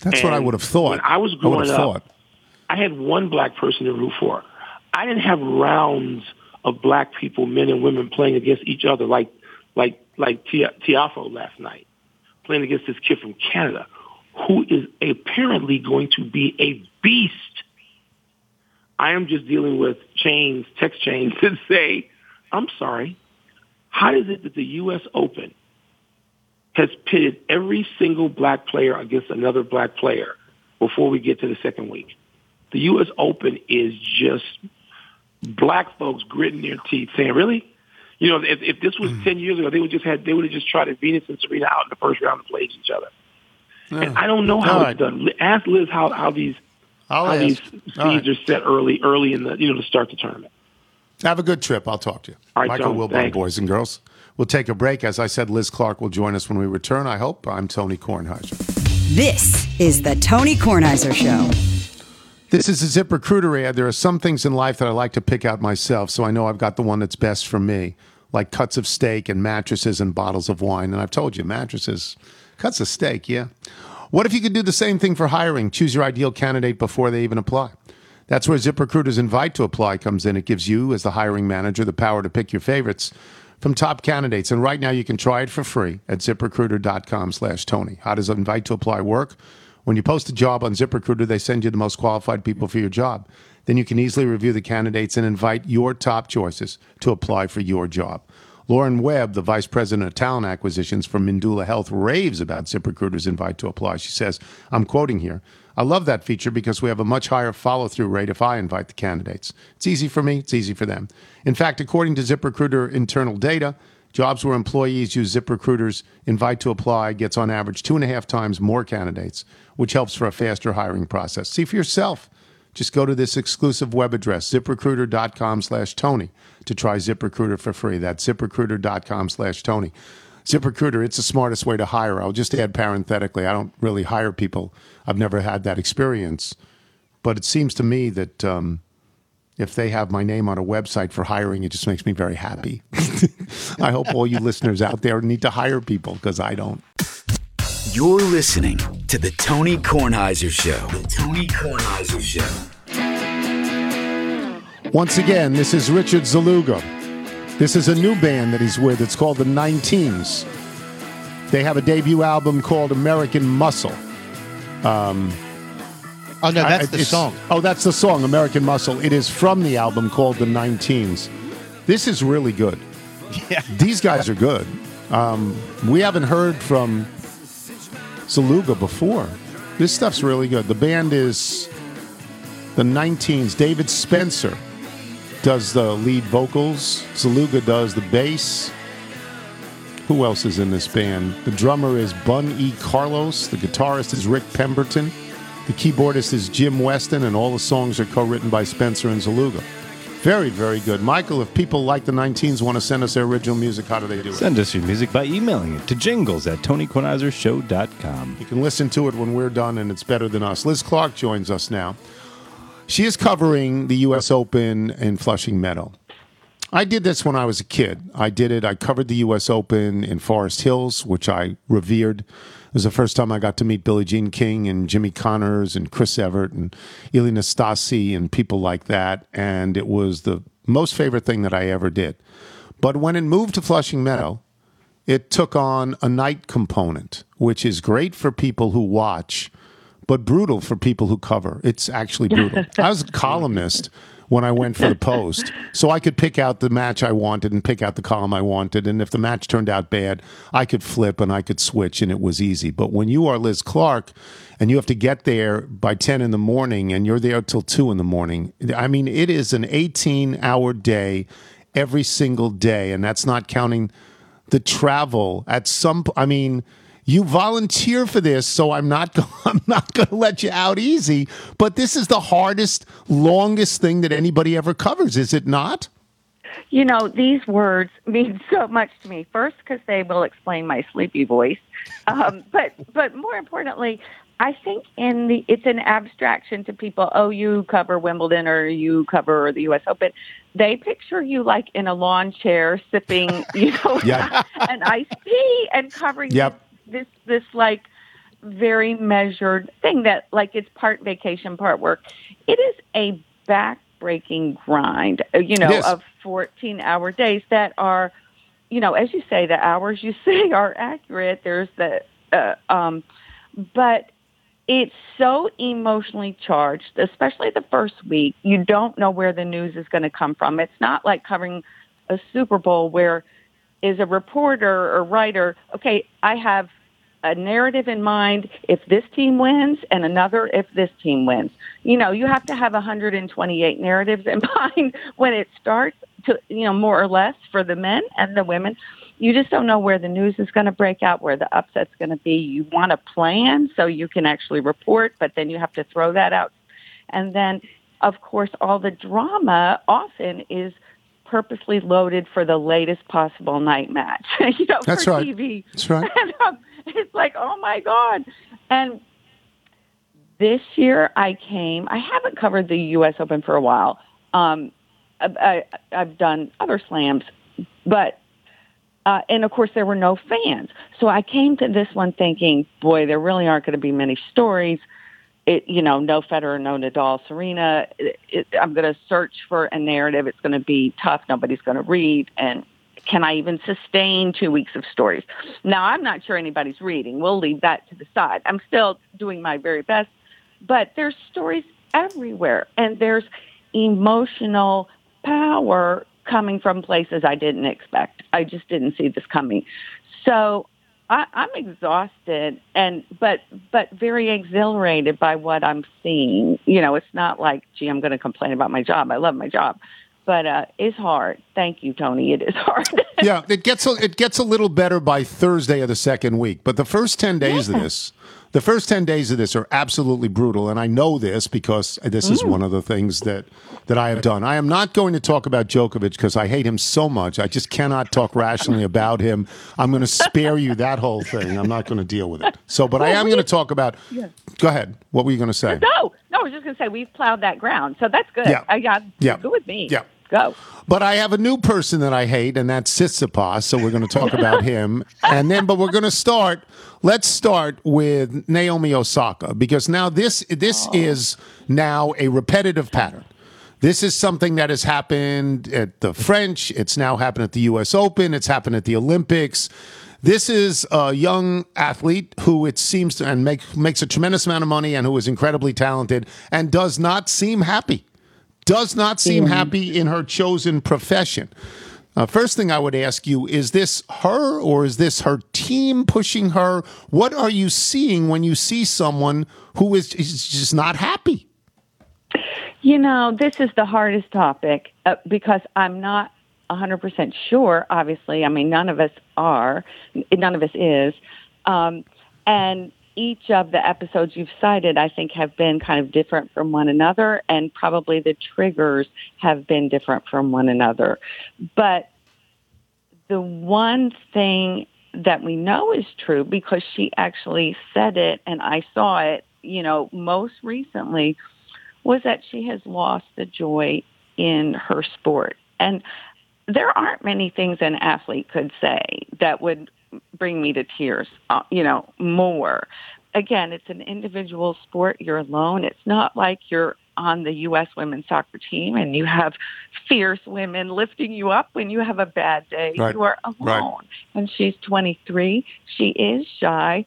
That's what I would have thought.
I was
would
growing
have
up,
thought.
I had one black person to root for. I didn't have rounds of black people, men and women, playing against each other like like like Tia- Tiafoe last night, playing against this kid from Canada, who is apparently going to be a beast. I am just dealing with chains, text chains that say, "I'm sorry, how is it that the U.S. Open has pitted every single black player against another black player before we get to the second week?" the U.S. Open is just black folks gritting their teeth, saying, "Really? You know, if, if this was
Mm.
ten years ago, they would just had they would have just tried to Venus and Serena out in the first round to play each other." And I don't know how
All
it's
right.
done. Ask Liz how how these
I'll
how
ask.
these
All right.
seeds are set early early in the you know to start the tournament.
Have a good trip. I'll talk to you.
All right,
Michael
John,
Wilbon,
thanks.
boys and girls. We'll take a break. As I said, Liz Clark will join us when we return. I hope. I'm Tony Kornheiser.
This is the Tony Kornheiser Show.
This is a ZipRecruiter ad. There are some things in life that I like to pick out myself, so I know I've got the one that's best for me, like cuts of steak and mattresses and bottles of wine. And I've told you, mattresses, cuts of steak, yeah. What if you could do the same thing for hiring? Choose your ideal candidate before they even apply. That's where ZipRecruiter's invite to apply comes in. It gives you, as the hiring manager, the power to pick your favorites from top candidates. And right now you can try it for free at ziprecruiter.com slash Tony. How does invite to apply work? When you post a job on ZipRecruiter, they send you the most qualified people for your job. Then you can easily review the candidates and invite your top choices to apply for your job. Lauren Webb, the vice president of talent acquisitions for Mindula Health, raves about ZipRecruiter's invite to apply. She says, I'm quoting here, I love that feature because we have a much higher follow through rate if I invite the candidates. It's easy for me, it's easy for them. In fact, according to ZipRecruiter internal data, jobs where employees use ZipRecruiter's invite to apply gets on average two and a half times more candidates, which helps for a faster hiring process. See for yourself. Just go to this exclusive web address, ziprecruiter.com slash Tony, to try ZipRecruiter for free. That's ziprecruiter.com slash Tony. ZipRecruiter, it's the smartest way to hire. I'll just add parenthetically, I don't really hire people. I've never had that experience. But it seems to me that um, if they have my name on a website for hiring, it just makes me very happy. I hope all you listeners out there need to hire people because I don't.
You're listening to the Tony Kornheiser Show. The Tony Kornheiser Show.
Once again, this is Richard Sceluga. This is a new band that he's with. It's called the 19s. They have a debut album called American Muscle.
Oh no, that's
I-
the song.
Oh, that's the song, American Muscle. It is from the album called The 19s. This is really good.
Yeah.
These guys are good. Um, we haven't heard from Sceluga before. This stuff's really good. The band is the 19s. David Spencer does the lead vocals. Sceluga does the bass. Who else is in this band? The drummer is Bun E. Carlos. The guitarist is Rick Pemberton. The keyboardist is Jim Weston, and all the songs are co-written by Spencer and Sceluga. Very, very good. Michael, if people like the 19s want to send us their original music, how do they do it?
Send us your music by emailing it to jingles at TonyKornheisershow.com.
You can listen to it when we're done, and it's better than us. Liz Clark joins us now. She is covering the U.S. Open in Flushing Meadow. I did this when I was a kid. I did it. I covered the U.S. Open in Forest Hills, which I revered. It was the first time I got to meet Billie Jean King and Jimmy Connors and Chris Evert and Ilie Nastase and people like that. And it was the most favorite thing that I ever did. But when it moved to Flushing Meadow, it took on a night component, which is great for people who watch, but brutal for people who cover. It's actually brutal. I was a columnist when I went for the post, so I could pick out the match I wanted and pick out the column I wanted. And if the match turned out bad, I could flip and I could switch, and it was easy. But when you are Liz Clark and you have to get there by 10 in the morning and you're there till 2 in the morning, I mean, it is an 18 hour day every single day, and that's not counting the travel at some I mean, you volunteer for this, so I'm not go- I'm not going to let you out easy, but this is the hardest longest thing that anybody ever covers, is it not?
You know, these words mean so much to me. First, because they will explain my sleepy voice, um, but but more importantly, I think in the it's an abstraction to people. Oh, you cover Wimbledon or you cover the U.S. Open. They picture you like in a lawn chair sipping, you know, an iced tea and covering
Yep.
This this like very measured thing that like it's part vacation, part work. It is a back-breaking grind, uh, you know,
is.
of 14-hour days that are, you know, as you say, the hours you say are accurate. There's the, uh, um, but it's so emotionally charged, especially the first week. You don't know where the news is going to come from. It's not like covering a Super Bowl where is a reporter or writer, okay, I have a narrative in mind if this team wins and another if this team wins. You know, you have to have 128 narratives in mind when it starts to, you know, more or less for the men and the women. You just don't know where the news is going to break out, where the upset's going to be. You want to plan so you can actually report, but then you have to throw that out. And then, of course, all the drama often is purposely loaded for the latest possible night match. you know,
That's
for
right.
TV.
That's right.
And, um, it's like, oh my God. And this year I came, I haven't covered the U.S. Open for a while. Um, I, I, I've done other slams, but, uh, and of course there were no fans. So I came to this one thinking, boy, there really aren't going to be many stories. It, you know, no Federer, no Nadal, Serena. It, it, I'm going to search for a narrative. It's going to be tough. Nobody's going to read. And can I even sustain two weeks of stories? Now, I'm not sure anybody's reading. We'll leave that to the side. I'm still doing my very best, but there's stories everywhere, and there's emotional power coming from places I didn't expect. I just didn't see this coming. So I, I'm exhausted, and but but very exhilarated by what I'm seeing. You know, it's not like, gee, I'm going to complain about my job. I love my job, but uh, it's hard. Thank you, Tony. It is hard.
yeah, it gets a, it gets a little better by Thursday of the second week, but the first ten days of this, the first ten days of this are absolutely brutal, and I know this because this is mm. one of the things that that I have done. I am not going to talk about Djokovic because I hate him so much. I just cannot talk rationally about him. I'm going to spare you that whole thing. I'm not going to deal with it. So, but I am going to talk about. Go ahead. What were you going to say?
no, no, I was just going to say we've plowed that ground, so that's good.
Yeah.
I got
Yeah.
good with me.
Yeah.
Go.
But I have a new person that I hate, and that's Tsitsipas. So we're going to talk about him, and then, but we're going to start. Let's start with Naomi Osaka because now this this oh. is now a repetitive pattern. This is something that has happened at the French. It's now happened at the U.S. Open. It's happened at the Olympics. This is a young athlete who it seems to and make, makes a tremendous amount of money and who is incredibly talented and does not seem happy does not seem happy in her chosen profession. Uh, first thing I would ask you is this her or is this her team pushing her? What are you seeing when you see someone who is, is just not happy?
You know, this is the hardest topic uh, because I'm not 100% sure, obviously. I mean, none of us are, none of us is. Um, and each of the episodes you've cited, I think, have been kind of different from one another, and probably the triggers have been different from one another. But the one thing that we know is true because she actually said it and I saw it, you know, most recently was that she has lost the joy in her sport. And there aren't many things an athlete could say that would bring me to tears, uh, you know, more. Again, it's an individual sport. You're alone. It's not like you're on the U.S. women's soccer team and you have fierce women lifting you up when you have a bad day.
Right.
You are alone.
Right.
And she's 23. She is shy,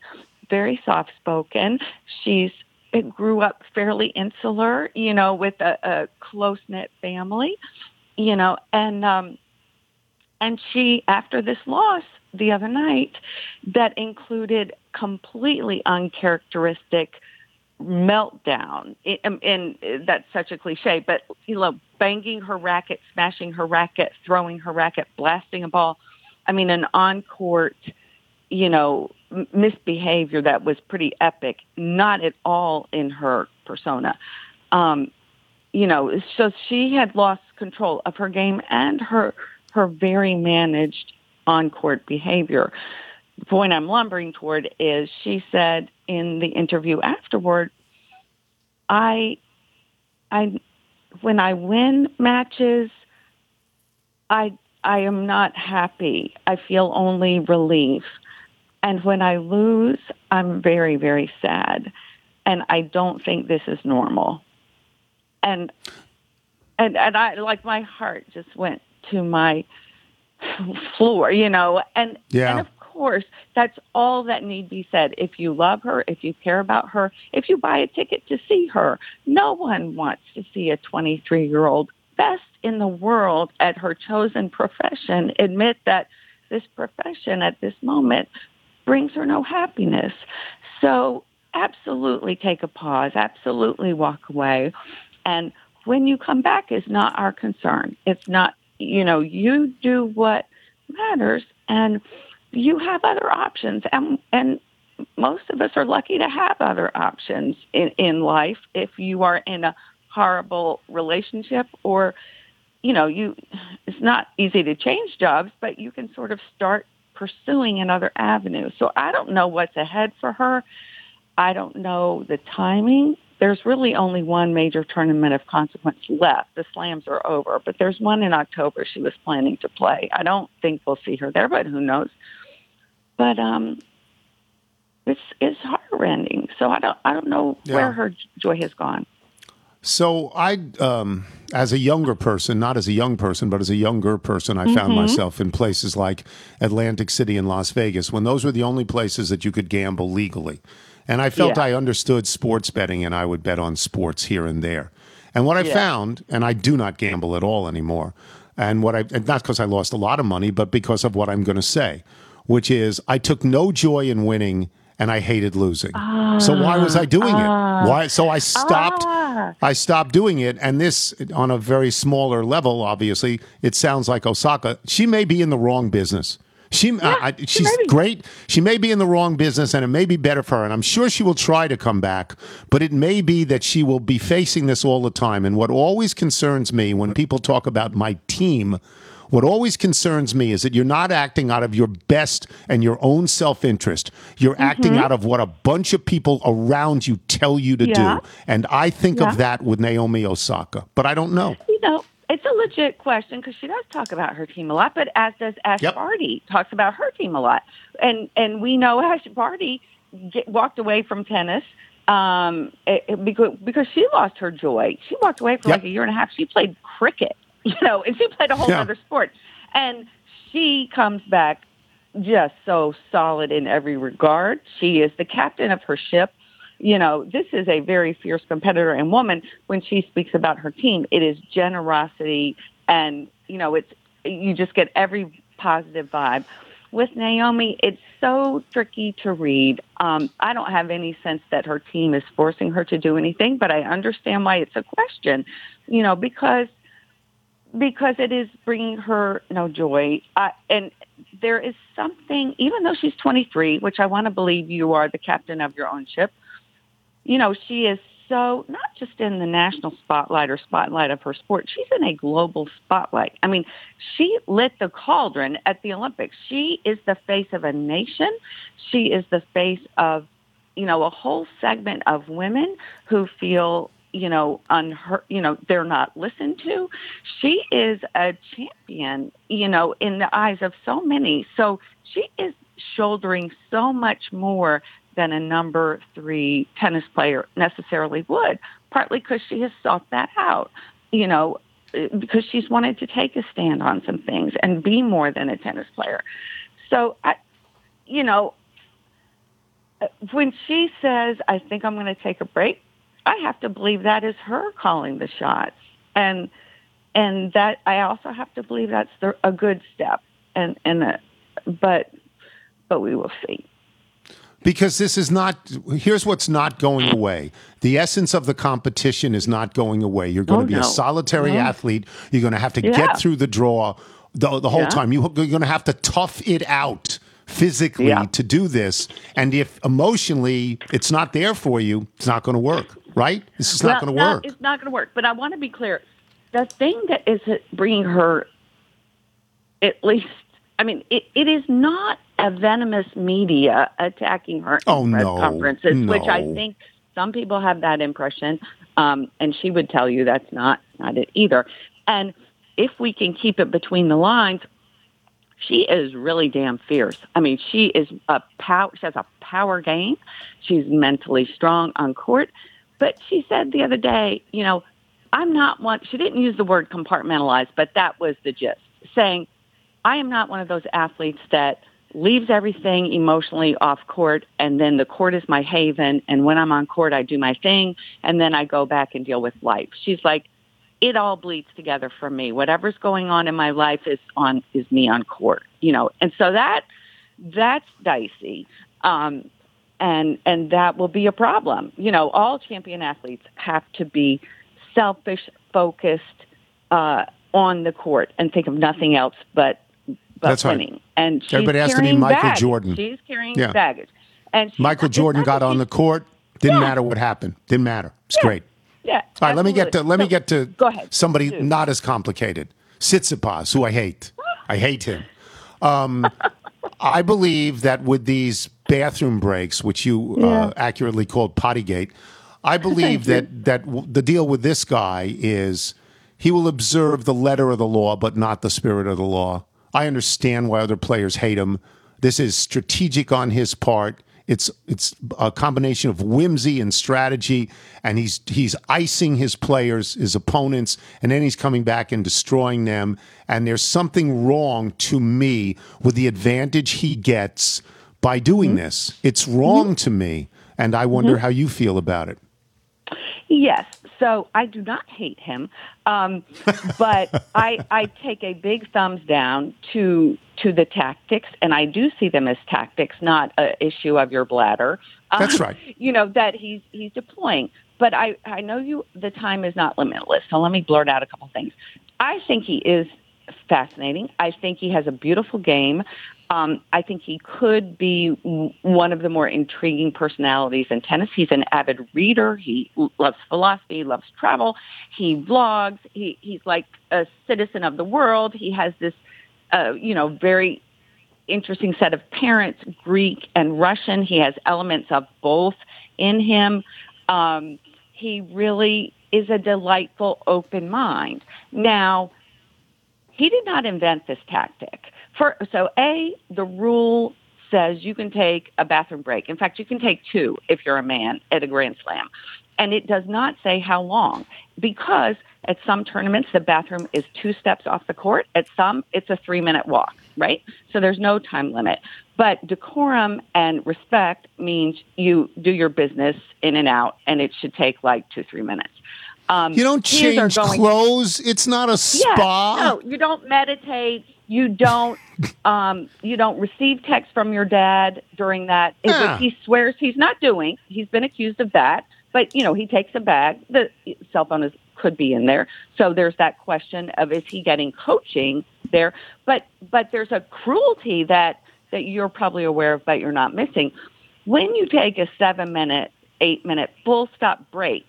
very soft spoken. She's grew up fairly insular, you know, with a, a close knit family, you know, and um, and she after this loss the other night that included completely uncharacteristic meltdown. Um, and that's such a cliche, but you know, banging her racket, smashing her racket, throwing her racket, blasting a ball. I mean, an on court, you know, misbehavior that was pretty epic. Not at all in her persona. Um, you know, so she had lost control of her game and her her very managed on court behavior. The point I'm lumbering toward is she said in the interview afterward, I, I, when I win matches, I, I am not happy. I feel only relief. And when I lose, I'm very, very sad. And I don't think this is normal. And, and, and I, like my heart just went to my floor, you know, and,
Yeah.
and of course, that's all that need be said. If you love her, if you care about her, if you buy a ticket to see her, no one wants to see a 23 year old best in the world at her chosen profession admit that this profession at this moment brings her no happiness. So absolutely take a pause, absolutely walk away. And when you come back is not our concern. It's not, you know, you do what matters and you have other options. And and most of us are lucky to have other options in, in life if you are in a horrible relationship or you know you it's not easy to change jobs but you can sort of start pursuing another avenue. So i don't know what's ahead for her. I don't know the timing there's really only one major tournament of consequence left the slams are over but there's one in october she was planning to play i don't think we'll see her there but who knows but um it's it's heartrending so i don't i don't know
Yeah.
where her joy has gone
So I, um, as a younger person, not as a young person, but as a younger person, I found
Mm-hmm.
myself in places like Atlantic City and Las Vegas when those were the only places that you could gamble legally. And I felt
Yeah.
I understood sports betting and I would bet on sports here and there. And what I
Yeah.
found, and I do not gamble at all anymore, and what I, and not because I lost a lot of money, but because of what I'm going to say, which is I took no joy in winning and I hated losing. so why was I doing it? Why? So I stopped.
Ah.
I stopped doing it, and this on a very smaller level. Obviously, it sounds like Osaka. She may be in the wrong business. She, uh, I, she's
may be.
great. She may be in the wrong business, and it may be better for her. And I'm sure she will try to come back, but it may be that she will be facing this all the time. And what always concerns me when people talk about my team, what always concerns me is that you're not acting out of your best and your own self interest. You're acting out of what a bunch of people around you tell you to
Mm-hmm. Yeah.
do. And I think
Yeah.
of that with Naomi Osaka, but I don't know.
you know, it's a legit question because she does talk about her team a lot, but as does Ash
Yep.
Barty talks about her team a lot, and and we know Ash Barty get, walked away from tennis um, it, it- because because she lost her joy. She walked away for
Yep.
like a year and a half. She played cricket, you know, and she played a whole
Yeah.
other sport, and she comes back just so solid in every regard. She is the captain of her ship. You know, this is a very fierce competitor and woman. When she speaks about her team, it is generosity and, you know, it's, you just get every positive vibe. With Naomi, it's so tricky to read. Um, I don't have any sense that her team is forcing her to do anything, but I understand why it's a question, you know, because because it is bringing her no joy. Uh, and there is something, even though she's 23, which I want to believe you are the captain of your own ship, you know, she is so not just in the national spotlight or spotlight of her sport, she's in a global spotlight. I mean, she lit the cauldron at the Olympics. She is the face of a nation. She is the face of, you know, a whole segment of women who feel you know, unheard, you know, they're not listened to. She is a champion, you know, in the eyes of so many. So she is shouldering so much more than a number three tennis player necessarily would, partly because she has sought that out, you know, because she's wanted to take a stand on some things and be more than a tennis player. So, I, you know, when she says, I think I'm going to take a break, I have to believe that is her calling the shots. And, and that I also have to believe that's the, a good step. And, and, a, but, but we will see
because this is not here's what's not going away the essence of the competition is not going away you're going
oh,
to be
no.
a solitary
no.
athlete you're going to have to
yeah.
get through the draw the, the whole
yeah.
time you, are going to have to tough it out physically
yeah.
to do this and if emotionally it's not there for you it's not going to work right this is
well,
not going to work
it's not going to work but i want to be clear the thing that is bringing her at least I mean, it, it is not a venomous media attacking her in
oh,
press
no.
conferences,
no.
which I think some people have that impression, um, and she would tell you that's not not it either. And if we can keep it between the lines, she is really damn fierce. I mean, she is a power. She has a power game. She's mentally strong on court. But she said the other day, you know, I'm not one. She didn't use the word compartmentalized, but that was the gist, saying I am not one of those athletes that leaves everything emotionally off court and then the court is my haven and when I'm on court I do my thing and then I go back and deal with life. She's like it all bleeds together for me. Whatever's going on in my life is on is me on court, you know. And so that that's dicey. Um and and that will be a problem. You know, all champion athletes have to be selfish, focused uh on the court and think of nothing else but but
That's
winning.
right.
And
Everybody has to be Michael
baggage.
Jordan.
She's carrying
Yeah.
baggage. And
michael jordan got on the court didn't
Yeah.
matter what happened didn't matter it's
Yeah.
great
Yeah.
all right let me get to let me get to
Go ahead.
somebody
Dude.
not as complicated Tsitsipas, who I hate. I hate him. Um, I believe that with these bathroom breaks, which you uh, accurately called Pottygate, I believe that that w- the deal with this guy is he will observe the letter of the law, but not the spirit of the law. I understand why other players hate him. This is strategic on his part. It's it's a combination of whimsy and strategy, and he's he's icing his players, his opponents, and then he's coming back and destroying them. And there's something wrong to me with the advantage he gets by doing mm-hmm. this. It's wrong mm-hmm. to me, and I wonder mm-hmm. how you feel about it.
Yes. So I do not hate him, um, but I, I take a big thumbs down to to the tactics, and I do see them as tactics, not an issue of your bladder. Um,
That's right.
You know that he's he's deploying, but I I know you. The time is not limitless, so let me blurt out a couple things. I think he is fascinating. I think he has a beautiful game. Um, I think he could be one of the more intriguing personalities in tennis. He's an avid reader. He loves philosophy, loves travel. He vlogs. He, he's like a citizen of the world. He has this, uh, you know, very interesting set of parents, Greek and Russian. He has elements of both in him. Um, he really is a delightful, open mind. Now, he did not invent this tactic. For, so, A, the rule says you can take a bathroom break. In fact, you can take two if you're a man at a Grand Slam. And it does not say how long because at some tournaments the bathroom is two steps off the court. At some, it's a three minute walk, right? So there's no time limit. But decorum and respect means you do your business in and out, and it should take like two, three minutes. Um,
You don't change clothes. It's not a
yeah,
spa.
no, you don't meditate. You don't. Um, you don't receive text from your dad during that. Which he swears he's not doing. He's been accused of that. But you know, he takes a bag. The cell phone is could be in there. So there's that question of is he getting coaching there? But but there's a cruelty that that you're probably aware of, but you're not missing. When you take a seven minute, eight minute full stop break,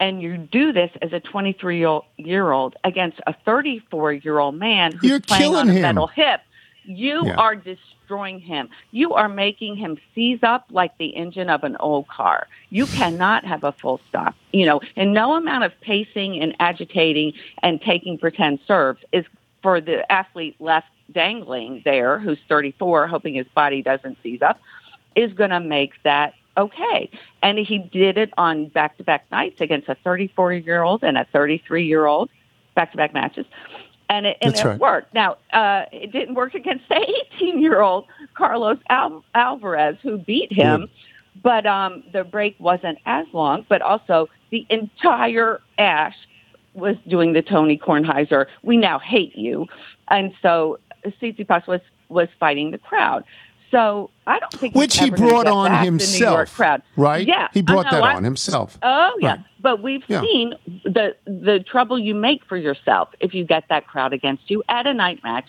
and you do this as a 23 year old against a 34 year old man who's
You're
playing
killing
on a
him.
metal hip, you
Yeah.
are destroying him. You are making him seize up like the engine of an old car. You cannot have a full stop. You know, and no amount of pacing and agitating and taking pretend serves is for the athlete left dangling there, who's 34, hoping his body doesn't seize up, is going to make that okay. And he did it on back-to-back nights against a 34-year-old and a 33-year-old, back-to-back matches. And it, and it
right.
worked. Now, uh, it didn't work against the 18-year-old Carlos Al- Alcaraz, who beat him. But um, the break wasn't as long. But also, the entire Ashe was doing the Tony Kornheiser, we now hate you. And so Tsitsipas was, was fighting the crowd. So I don't think
Which he brought on
back New York
himself,
crowd.
right?
Yeah,
He brought
know,
that
I-
on himself.
Oh yeah,
Right.
but we've
Yeah.
seen the the trouble you make for yourself if you get that crowd against you at a night match.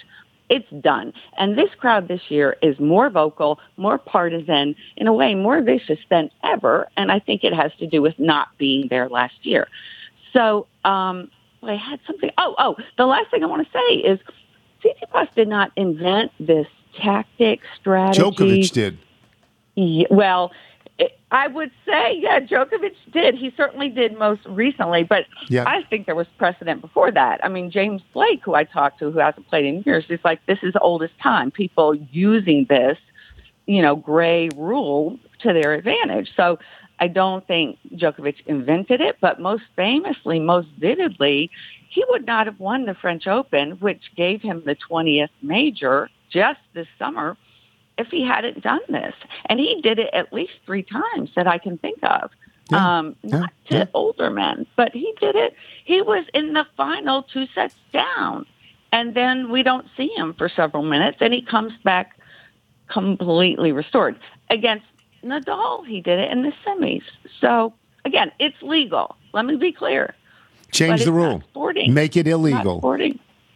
It's done. And this crowd this year is more vocal, more partisan, in a way more vicious than ever. And I think it has to do with not being there last year. So um, I had something. Oh, oh, the last thing I want to say is Tsitsipas did not invent this tactic strategy.
Djokovic did.
Yeah, well, I would say, yeah, Djokovic did. He certainly did most recently, but
Yeah.
I think there was precedent before that. I mean, James Blake, who I talked to, who hasn't played in years, is like, this is old as time. People using this, you know, gray rule to their advantage. So I don't think Djokovic invented it, but most famously, most vividly, he would not have won the French Open, which gave him the 20th major just this summer if he hadn't done this. And he did it at least three times that I can think of.
Yeah,
Um,
yeah,
not to
yeah.
older men, but he did it. He was in the final two sets down. And then we don't see him for several minutes and he comes back completely restored. Against Nadal, he did it in the semis. So again, it's legal. Let me be clear.
Change the rule. Make it illegal.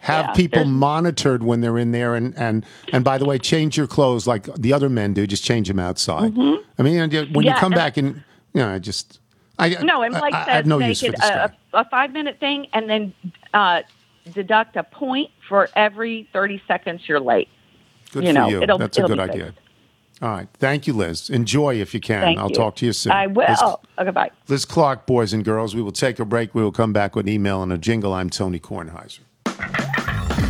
Have
Yeah,
people monitored when they're in there, and, and and by the way, change your clothes like the other men do. Just change them outside. I mean, you- when you
Mm-hmm.
Come back and you know, I just I
No, and like
I,
says
no
make
use for
it
this
a, a five minute thing and then uh, deduct a point for every 30 seconds you're late.
Good
you
for
know,
you.
it'll-
That's a
it'll
good idea.
fixed.
All right, thank you, Liz. Enjoy if you can.
Thank
I'll
you.
talk to you soon.
I will.
Liz,
okay, bye.
Liz Clark, boys and girls. We will take a break. We will come back with an email and a jingle. I'm Tony Kornheiser.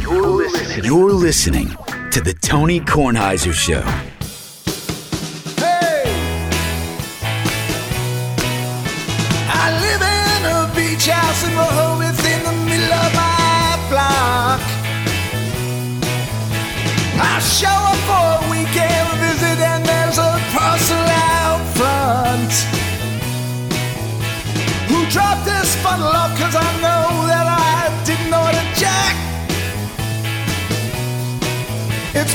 You're listening. You're listening to the Tony Kornheiser Show.
Hey, I live in a beach house in Rehoboth in the middle of my block. I show up for a weekend visit and there's a parcel out front. Who dropped this bottle off cause I know that I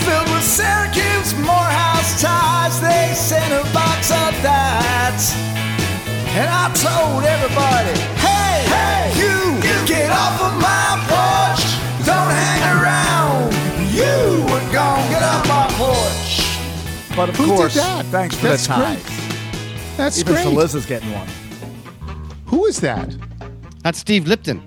filled with Syracuse Morehouse ties. They sent a box of that. And I told everybody, hey, hey, you, get off of my porch. Don't hang around. You were gone. Get off my porch.
But of
Who did
course,
that?
thanks for
That's
the ties.
great. That's
Even
great.
Feliza's getting one.
Who is that?
That's Steve Lipton.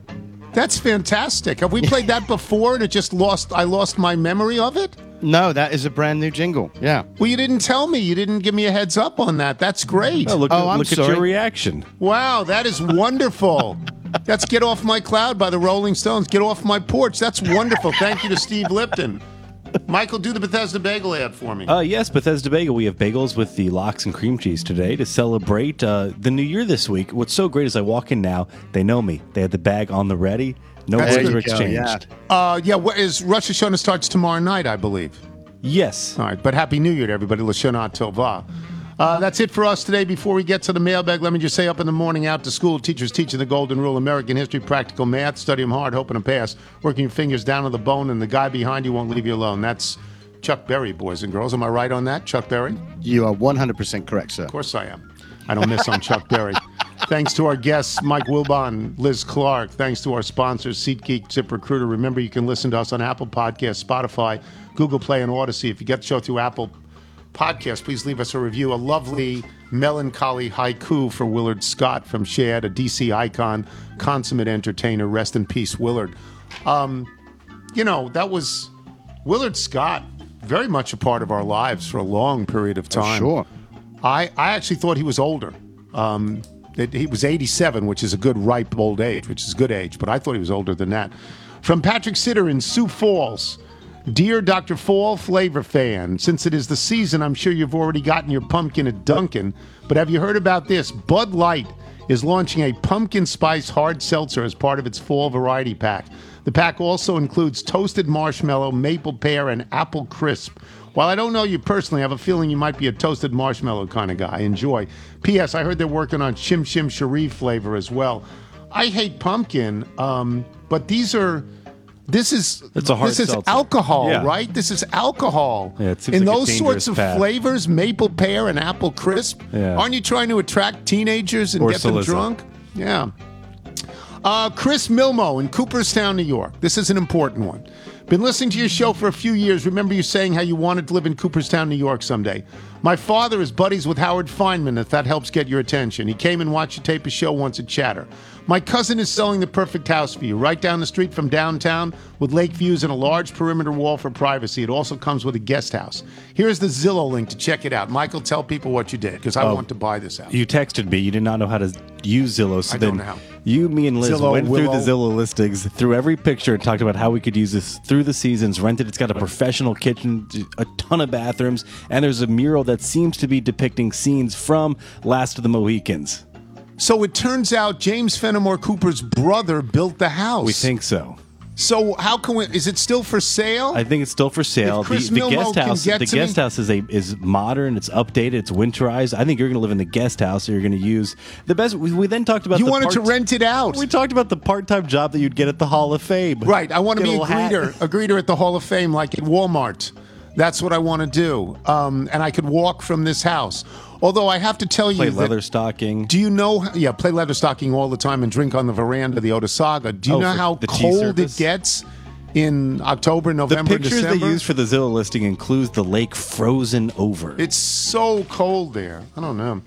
That's fantastic. Have we played that before and it just lost? I lost my memory of it.
No, that is a brand new jingle. Yeah.
Well, you didn't tell me. You didn't give me a heads up on that. That's great.
Oh, look,
Oh,
at,
I'm
look at your reaction.
Wow, that is wonderful. That's Get Off My Cloud by the Rolling Stones. Get Off My Porch. That's wonderful. Thank you to Steve Lipton. Michael, do the Bethesda Bagel ad for me.
Uh, yes, Bethesda Bagel. We have bagels with the lox and cream cheese today to celebrate uh, the new year this week. What's so great is I walk in now, they know me. They had the bag on the ready. No
That's
words
good.
were
There you go,
exchanged.
yeah.
Uh, yeah, what is Rosh Hashanah starts tomorrow night, I believe.
Yes.
All right, but Happy New Year to everybody. Lashana Tova. Uh, that's it for us today. Before we get to the mailbag, let me just say up in the morning, out to school, teachers teaching the golden rule, American history, practical math, study them hard, hoping to pass, working your fingers down to the bone, and the guy behind you won't leave you alone. That's Chuck Berry, boys and girls. Am I right on that, Chuck Berry?
You are 100% correct, sir.
Of course I am. I don't miss on Chuck Berry. Thanks to our guests, Mike Wilbon, Liz Clark. Thanks to our sponsors, SeatGeek, ZipRecruiter. Remember, you can listen to us on Apple Podcasts, Spotify, Google Play, and Audacy. If you get the show through Apple Podcasts, please leave us a review. A lovely melancholy haiku for Willard Scott from Shad, a DC icon, consummate entertainer. Rest in peace, Willard. Um, you know, that was Willard Scott, very much a part of our lives for a long period of time.
sure.
I, I actually thought he was older. Um, that he was 87, which is a good ripe old age, which is good age, but I thought he was older than that. From Patrick Sitter in Sioux Falls. Dear Dr. Fall Flavor fan, since it is the season, I'm sure you've already gotten your pumpkin at Dunkin', but have you heard about this? Bud Light is launching a pumpkin spice hard seltzer as part of its fall variety pack. The pack also includes toasted marshmallow, maple pear, and apple crisp. While I don't know you personally, I have a feeling you might be a toasted marshmallow kind of guy. Enjoy. P.S. I heard they're working on Shim Shim Sharif flavor as well. I hate pumpkin, um, but these are. This is
It's a hard
this is
seltzer.
alcohol,
Yeah.
right? This is alcohol.
Yeah, it seems
In
like
those sorts of
path.
flavors, maple pear and apple crisp.
Yeah.
Aren't you trying to attract teenagers and
Or
get them drunk? Yeah. Uh, Chris Milmo in Cooperstown, New York. This is an important one. Been listening to your show for a few years. Remember you saying how you wanted to live in Cooperstown, New York someday. My father is buddies with Howard Fineman, if that helps get your attention. He came and watched you tape a show once at Chatter. My cousin is selling the perfect house for you, right down the street from downtown, with lake views and a large perimeter wall for privacy. It also comes with a guest house. Here's the Zillow link to check it out. Michael, tell people what you did, because I
Oh.
want to buy this house.
You texted me. You did not know how to use Zillow. So
I
then
don't know how.
you, me, and Liz
Zillow,
went through the Zillow listings, through every picture, and talked about how we could use this through the seasons. Rented. It's got a professional kitchen, a ton of bathrooms, and there's a mural that seems to be depicting scenes from Last of the Mohicans.
So it turns out James Fenimore Cooper's brother built the house.
We think so.
So how can we? Is it still for sale?
I think it's still for sale.
If Chris
the, the guest house, the guest
me-
house is a is modern. It's updated. It's winterized. I think you're going to live in the guest house, or you're going to use the best. We, we then talked about
you wanted to rent it out,
We talked about the part-time job that you'd get at the Hall of Fame.
right? I want to be a
hat.
greeter, a greeter at the Hall of Fame, like at Walmart. That's what I want to do, um, and I could walk from this house. Although I have to tell
Play
you, that-
Leatherstocking.
do you know? Yeah, play Leatherstocking all the time and drink on the veranda the Otesaga. Do you
Oh,
know how cold it gets in October, November, The
pictures
December?
they use for the Zillow listing includes the lake frozen over.
It's so cold there. I don't know.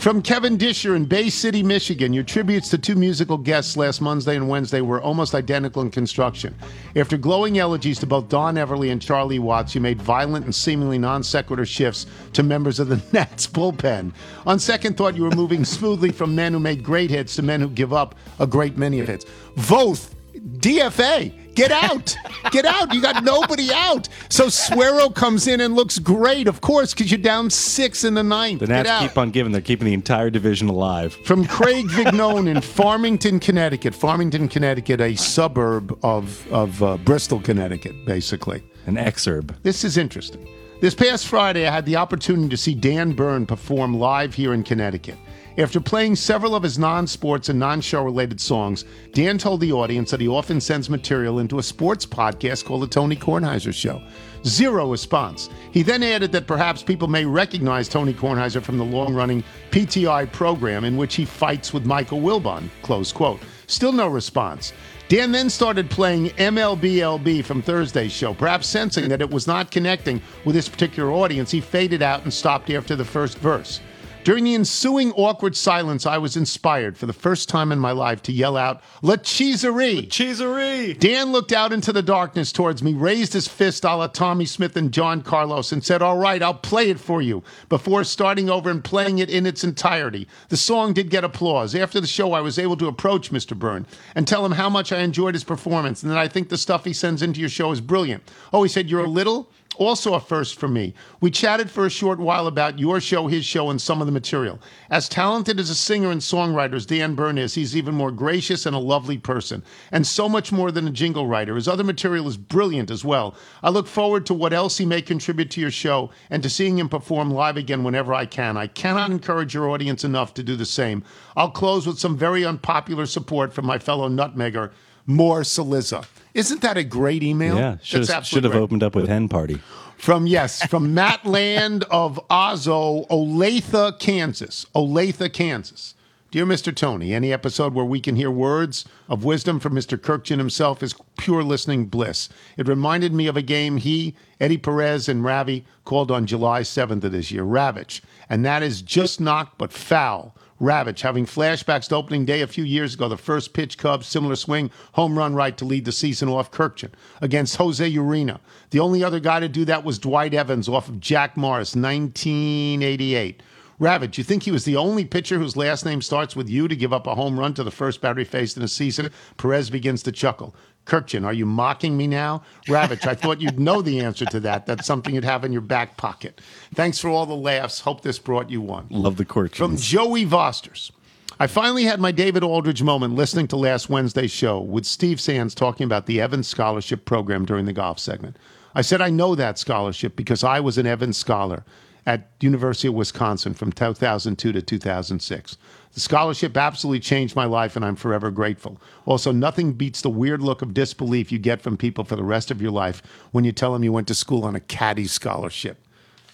From Kevin Disher in Bay City, Michigan, your tributes to two musical guests last Monday and Wednesday were almost identical in construction. After glowing elegies to both Don Everly and Charlie Watts, you made violent and seemingly non sequitur shifts to members of the Nats bullpen. On second thought, you were moving smoothly from men who made great hits to men who give up a great many of hits. Both DFA. Get out! Get out! You got nobody out. So Suero comes in and looks great, of course, because you're down six in the ninth.
the
Get
Nats keep on giving. They're keeping the entire division alive.
From Craig Vignone in Farmington, Connecticut. Farmington, Connecticut, a suburb of, of uh, Bristol, Connecticut, basically.
An exurb.
This is interesting. This past Friday, I had the opportunity to see Dan Byrne perform live here in Connecticut. After playing several of his non sports and non show related songs, Dan told the audience that he often sends material into a sports podcast called The Tony Kornheiser Show. Zero response. He then added that perhaps people may recognize Tony Kornheiser from the long running PTI program in which he fights with Michael Wilbon. Close quote. Still no response. Dan then started playing MLBLB from Thursday's show. Perhaps sensing that it was not connecting with this particular audience, he faded out and stopped after the first verse. During the ensuing awkward silence, I was inspired for the first time in my life to yell out, La Cheeserie!
Cheeserie.
Dan looked out into the darkness towards me, raised his fist a la Tommie Smith and John Carlos, and said, All right, I'll play it for you, before starting over and playing it in its entirety. The song did get applause. After the show, I was able to approach Mr. Byrne and tell him how much I enjoyed his performance and that I think the stuff he sends into your show is brilliant. Oh, he said, You're a little? Also, a first for me. We chatted for a short while about your show, his show, and some of the material. As talented as a singer and songwriter as Dan Byrne is, he's even more gracious and a lovely person, and so much more than a jingle writer. His other material is brilliant as well. I look forward to what else he may contribute to your show and to seeing him perform live again whenever I can. I cannot encourage your audience enough to do the same. I'll close with some very unpopular support from my fellow nutmegger, Moore Cillizza. Isn't that a great email?
Yeah, should have, should have opened up with hen party.
From yes, from Matt Land of Ozo, Olathe, Kansas. Olathe, Kansas. Dear Mr. Tony, any episode where we can hear words of wisdom from Mr. Kurkjian himself is pure listening bliss. It reminded me of a game he, Eddie Perez, and Ravi called on July 7th of this year, Ravech. And that is just knocked but foul. Ravech, having flashbacks to opening day a few years ago, the first pitch Cubs, similar swing, home run right to lead the season off Kurkjian against Jose Urena. The only other guy to do that was Dwight Evans off of Jack Morris, 1988. Ravech, you think he was the only pitcher whose last name starts with U to give up a home run to the first batter he faced in a season? Perez begins to chuckle. Kurkjian, are you mocking me now? Ravech, I thought you'd know the answer to that. That's something you'd have in your back pocket. Thanks for all the laughs. Hope this brought you one.
Love the court.
From Joey Vosters. I finally had my David Aldridge moment listening to last Wednesday's show with Steve Sands talking about the Evans Scholarship Program during the golf segment. I said I know that scholarship because I was an Evans Scholar at University of Wisconsin from 2002 to 2006. The scholarship absolutely changed my life, and I'm forever grateful. Also, nothing beats the weird look of disbelief you get from people for the rest of your life when you tell them you went to school on a caddy scholarship.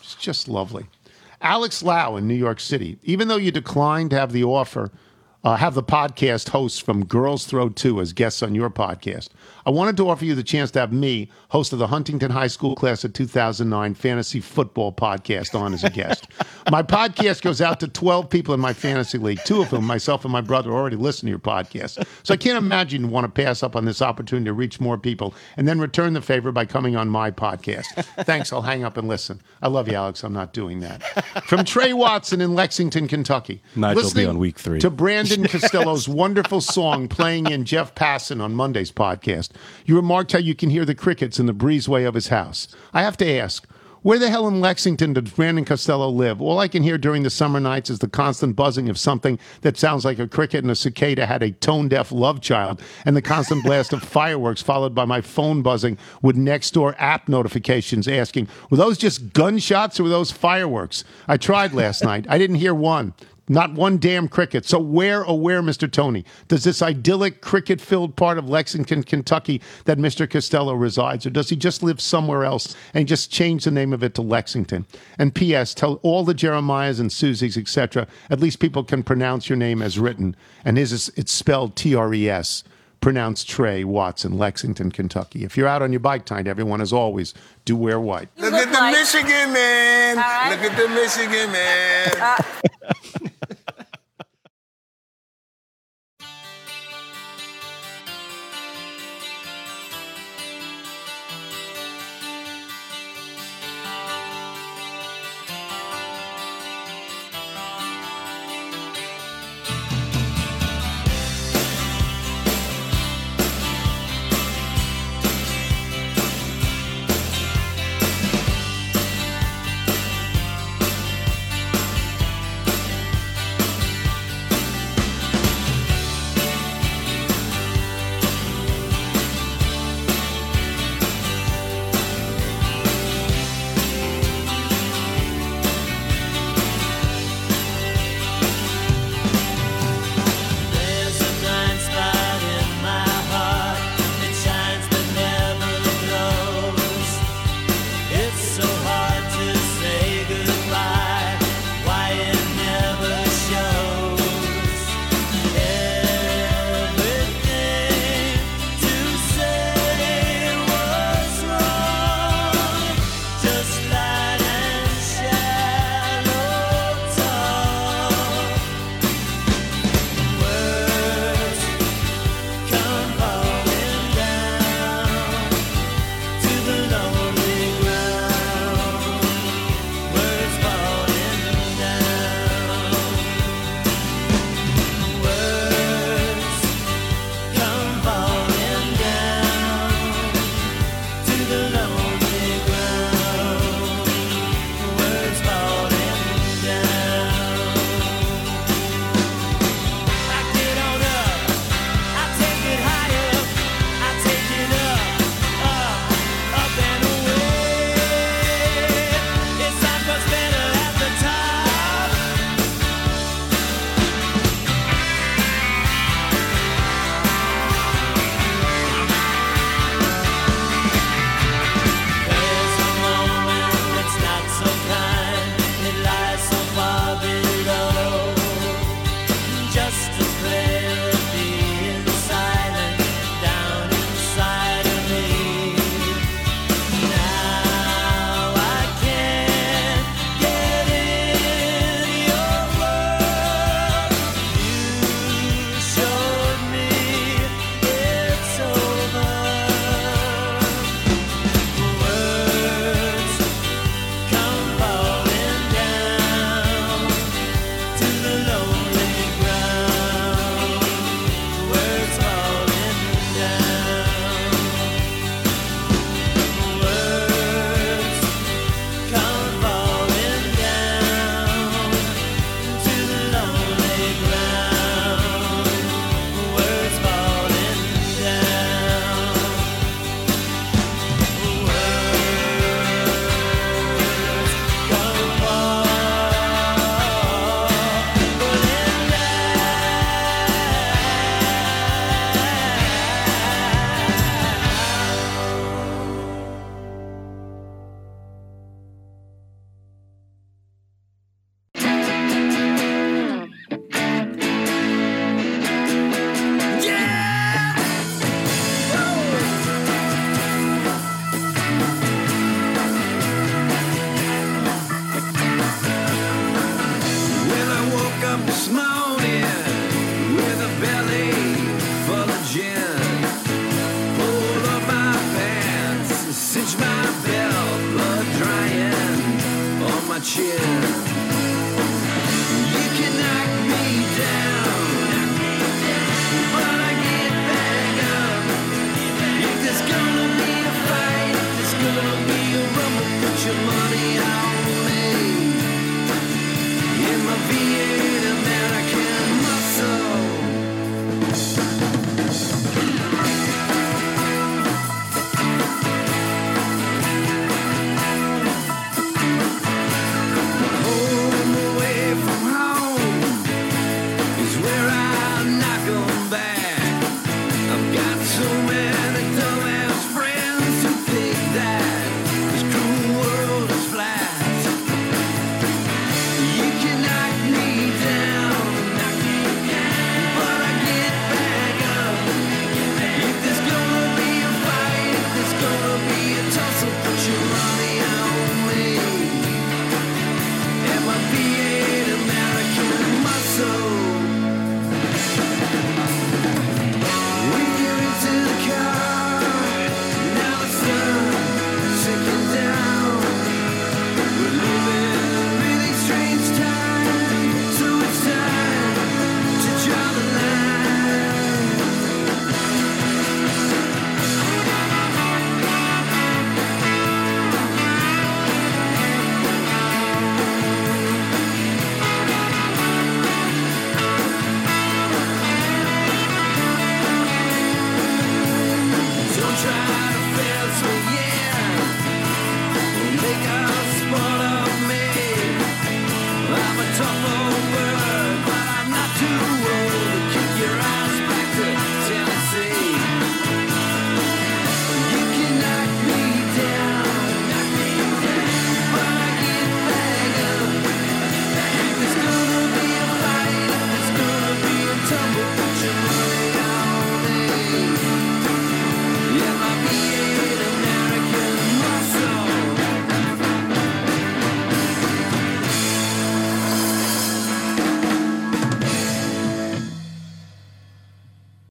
It's just lovely. Alex Lau in New York City. Even though you declined to have the offer, uh, have the podcast hosts from Girls Throw 2 as guests on your podcast, I wanted to offer you the chance to have me, host of the Huntington High School class of 2009 fantasy football podcast, on as a guest. my podcast goes out to 12 people in my fantasy league, two of whom, myself and my brother, already listen to your podcast. So I can't imagine you want to pass up on this opportunity to reach more people and then return the favor by coming on my podcast. Thanks. I'll hang up and listen. I love you, Alex. I'm not doing that. From Trey Watson in Lexington, Kentucky.
Nigel will be on week three.
To Brandon Costello's wonderful song playing in Jeff Passan on Monday's podcast. You remarked how you can hear the crickets in the breezeway of his house. I have to ask, where the hell in Lexington does Brandon Costello live? All I can hear during the summer nights is the constant buzzing of something that sounds like a cricket and a cicada had a tone deaf love child, and the constant blast of fireworks followed by my phone buzzing with next door app notifications asking, were those just gunshots or were those fireworks? I tried last night. I didn't hear one. Not one damn cricket. So where, oh where, Mr. Tony, does this idyllic cricket-filled part of Lexington, Kentucky, that Mr. Costello resides, or does he just live somewhere else and just change the name of it to Lexington? And P.S. Tell all the Jeremiahs and Susies, etc. At least people can pronounce your name as written, and his is it's spelled T-R-E-S. Pronounced Trey Watson, Lexington, Kentucky. If you're out on your bike tonight, everyone, as always, do wear white.
Look at the Michigan man. Look at the Michigan man.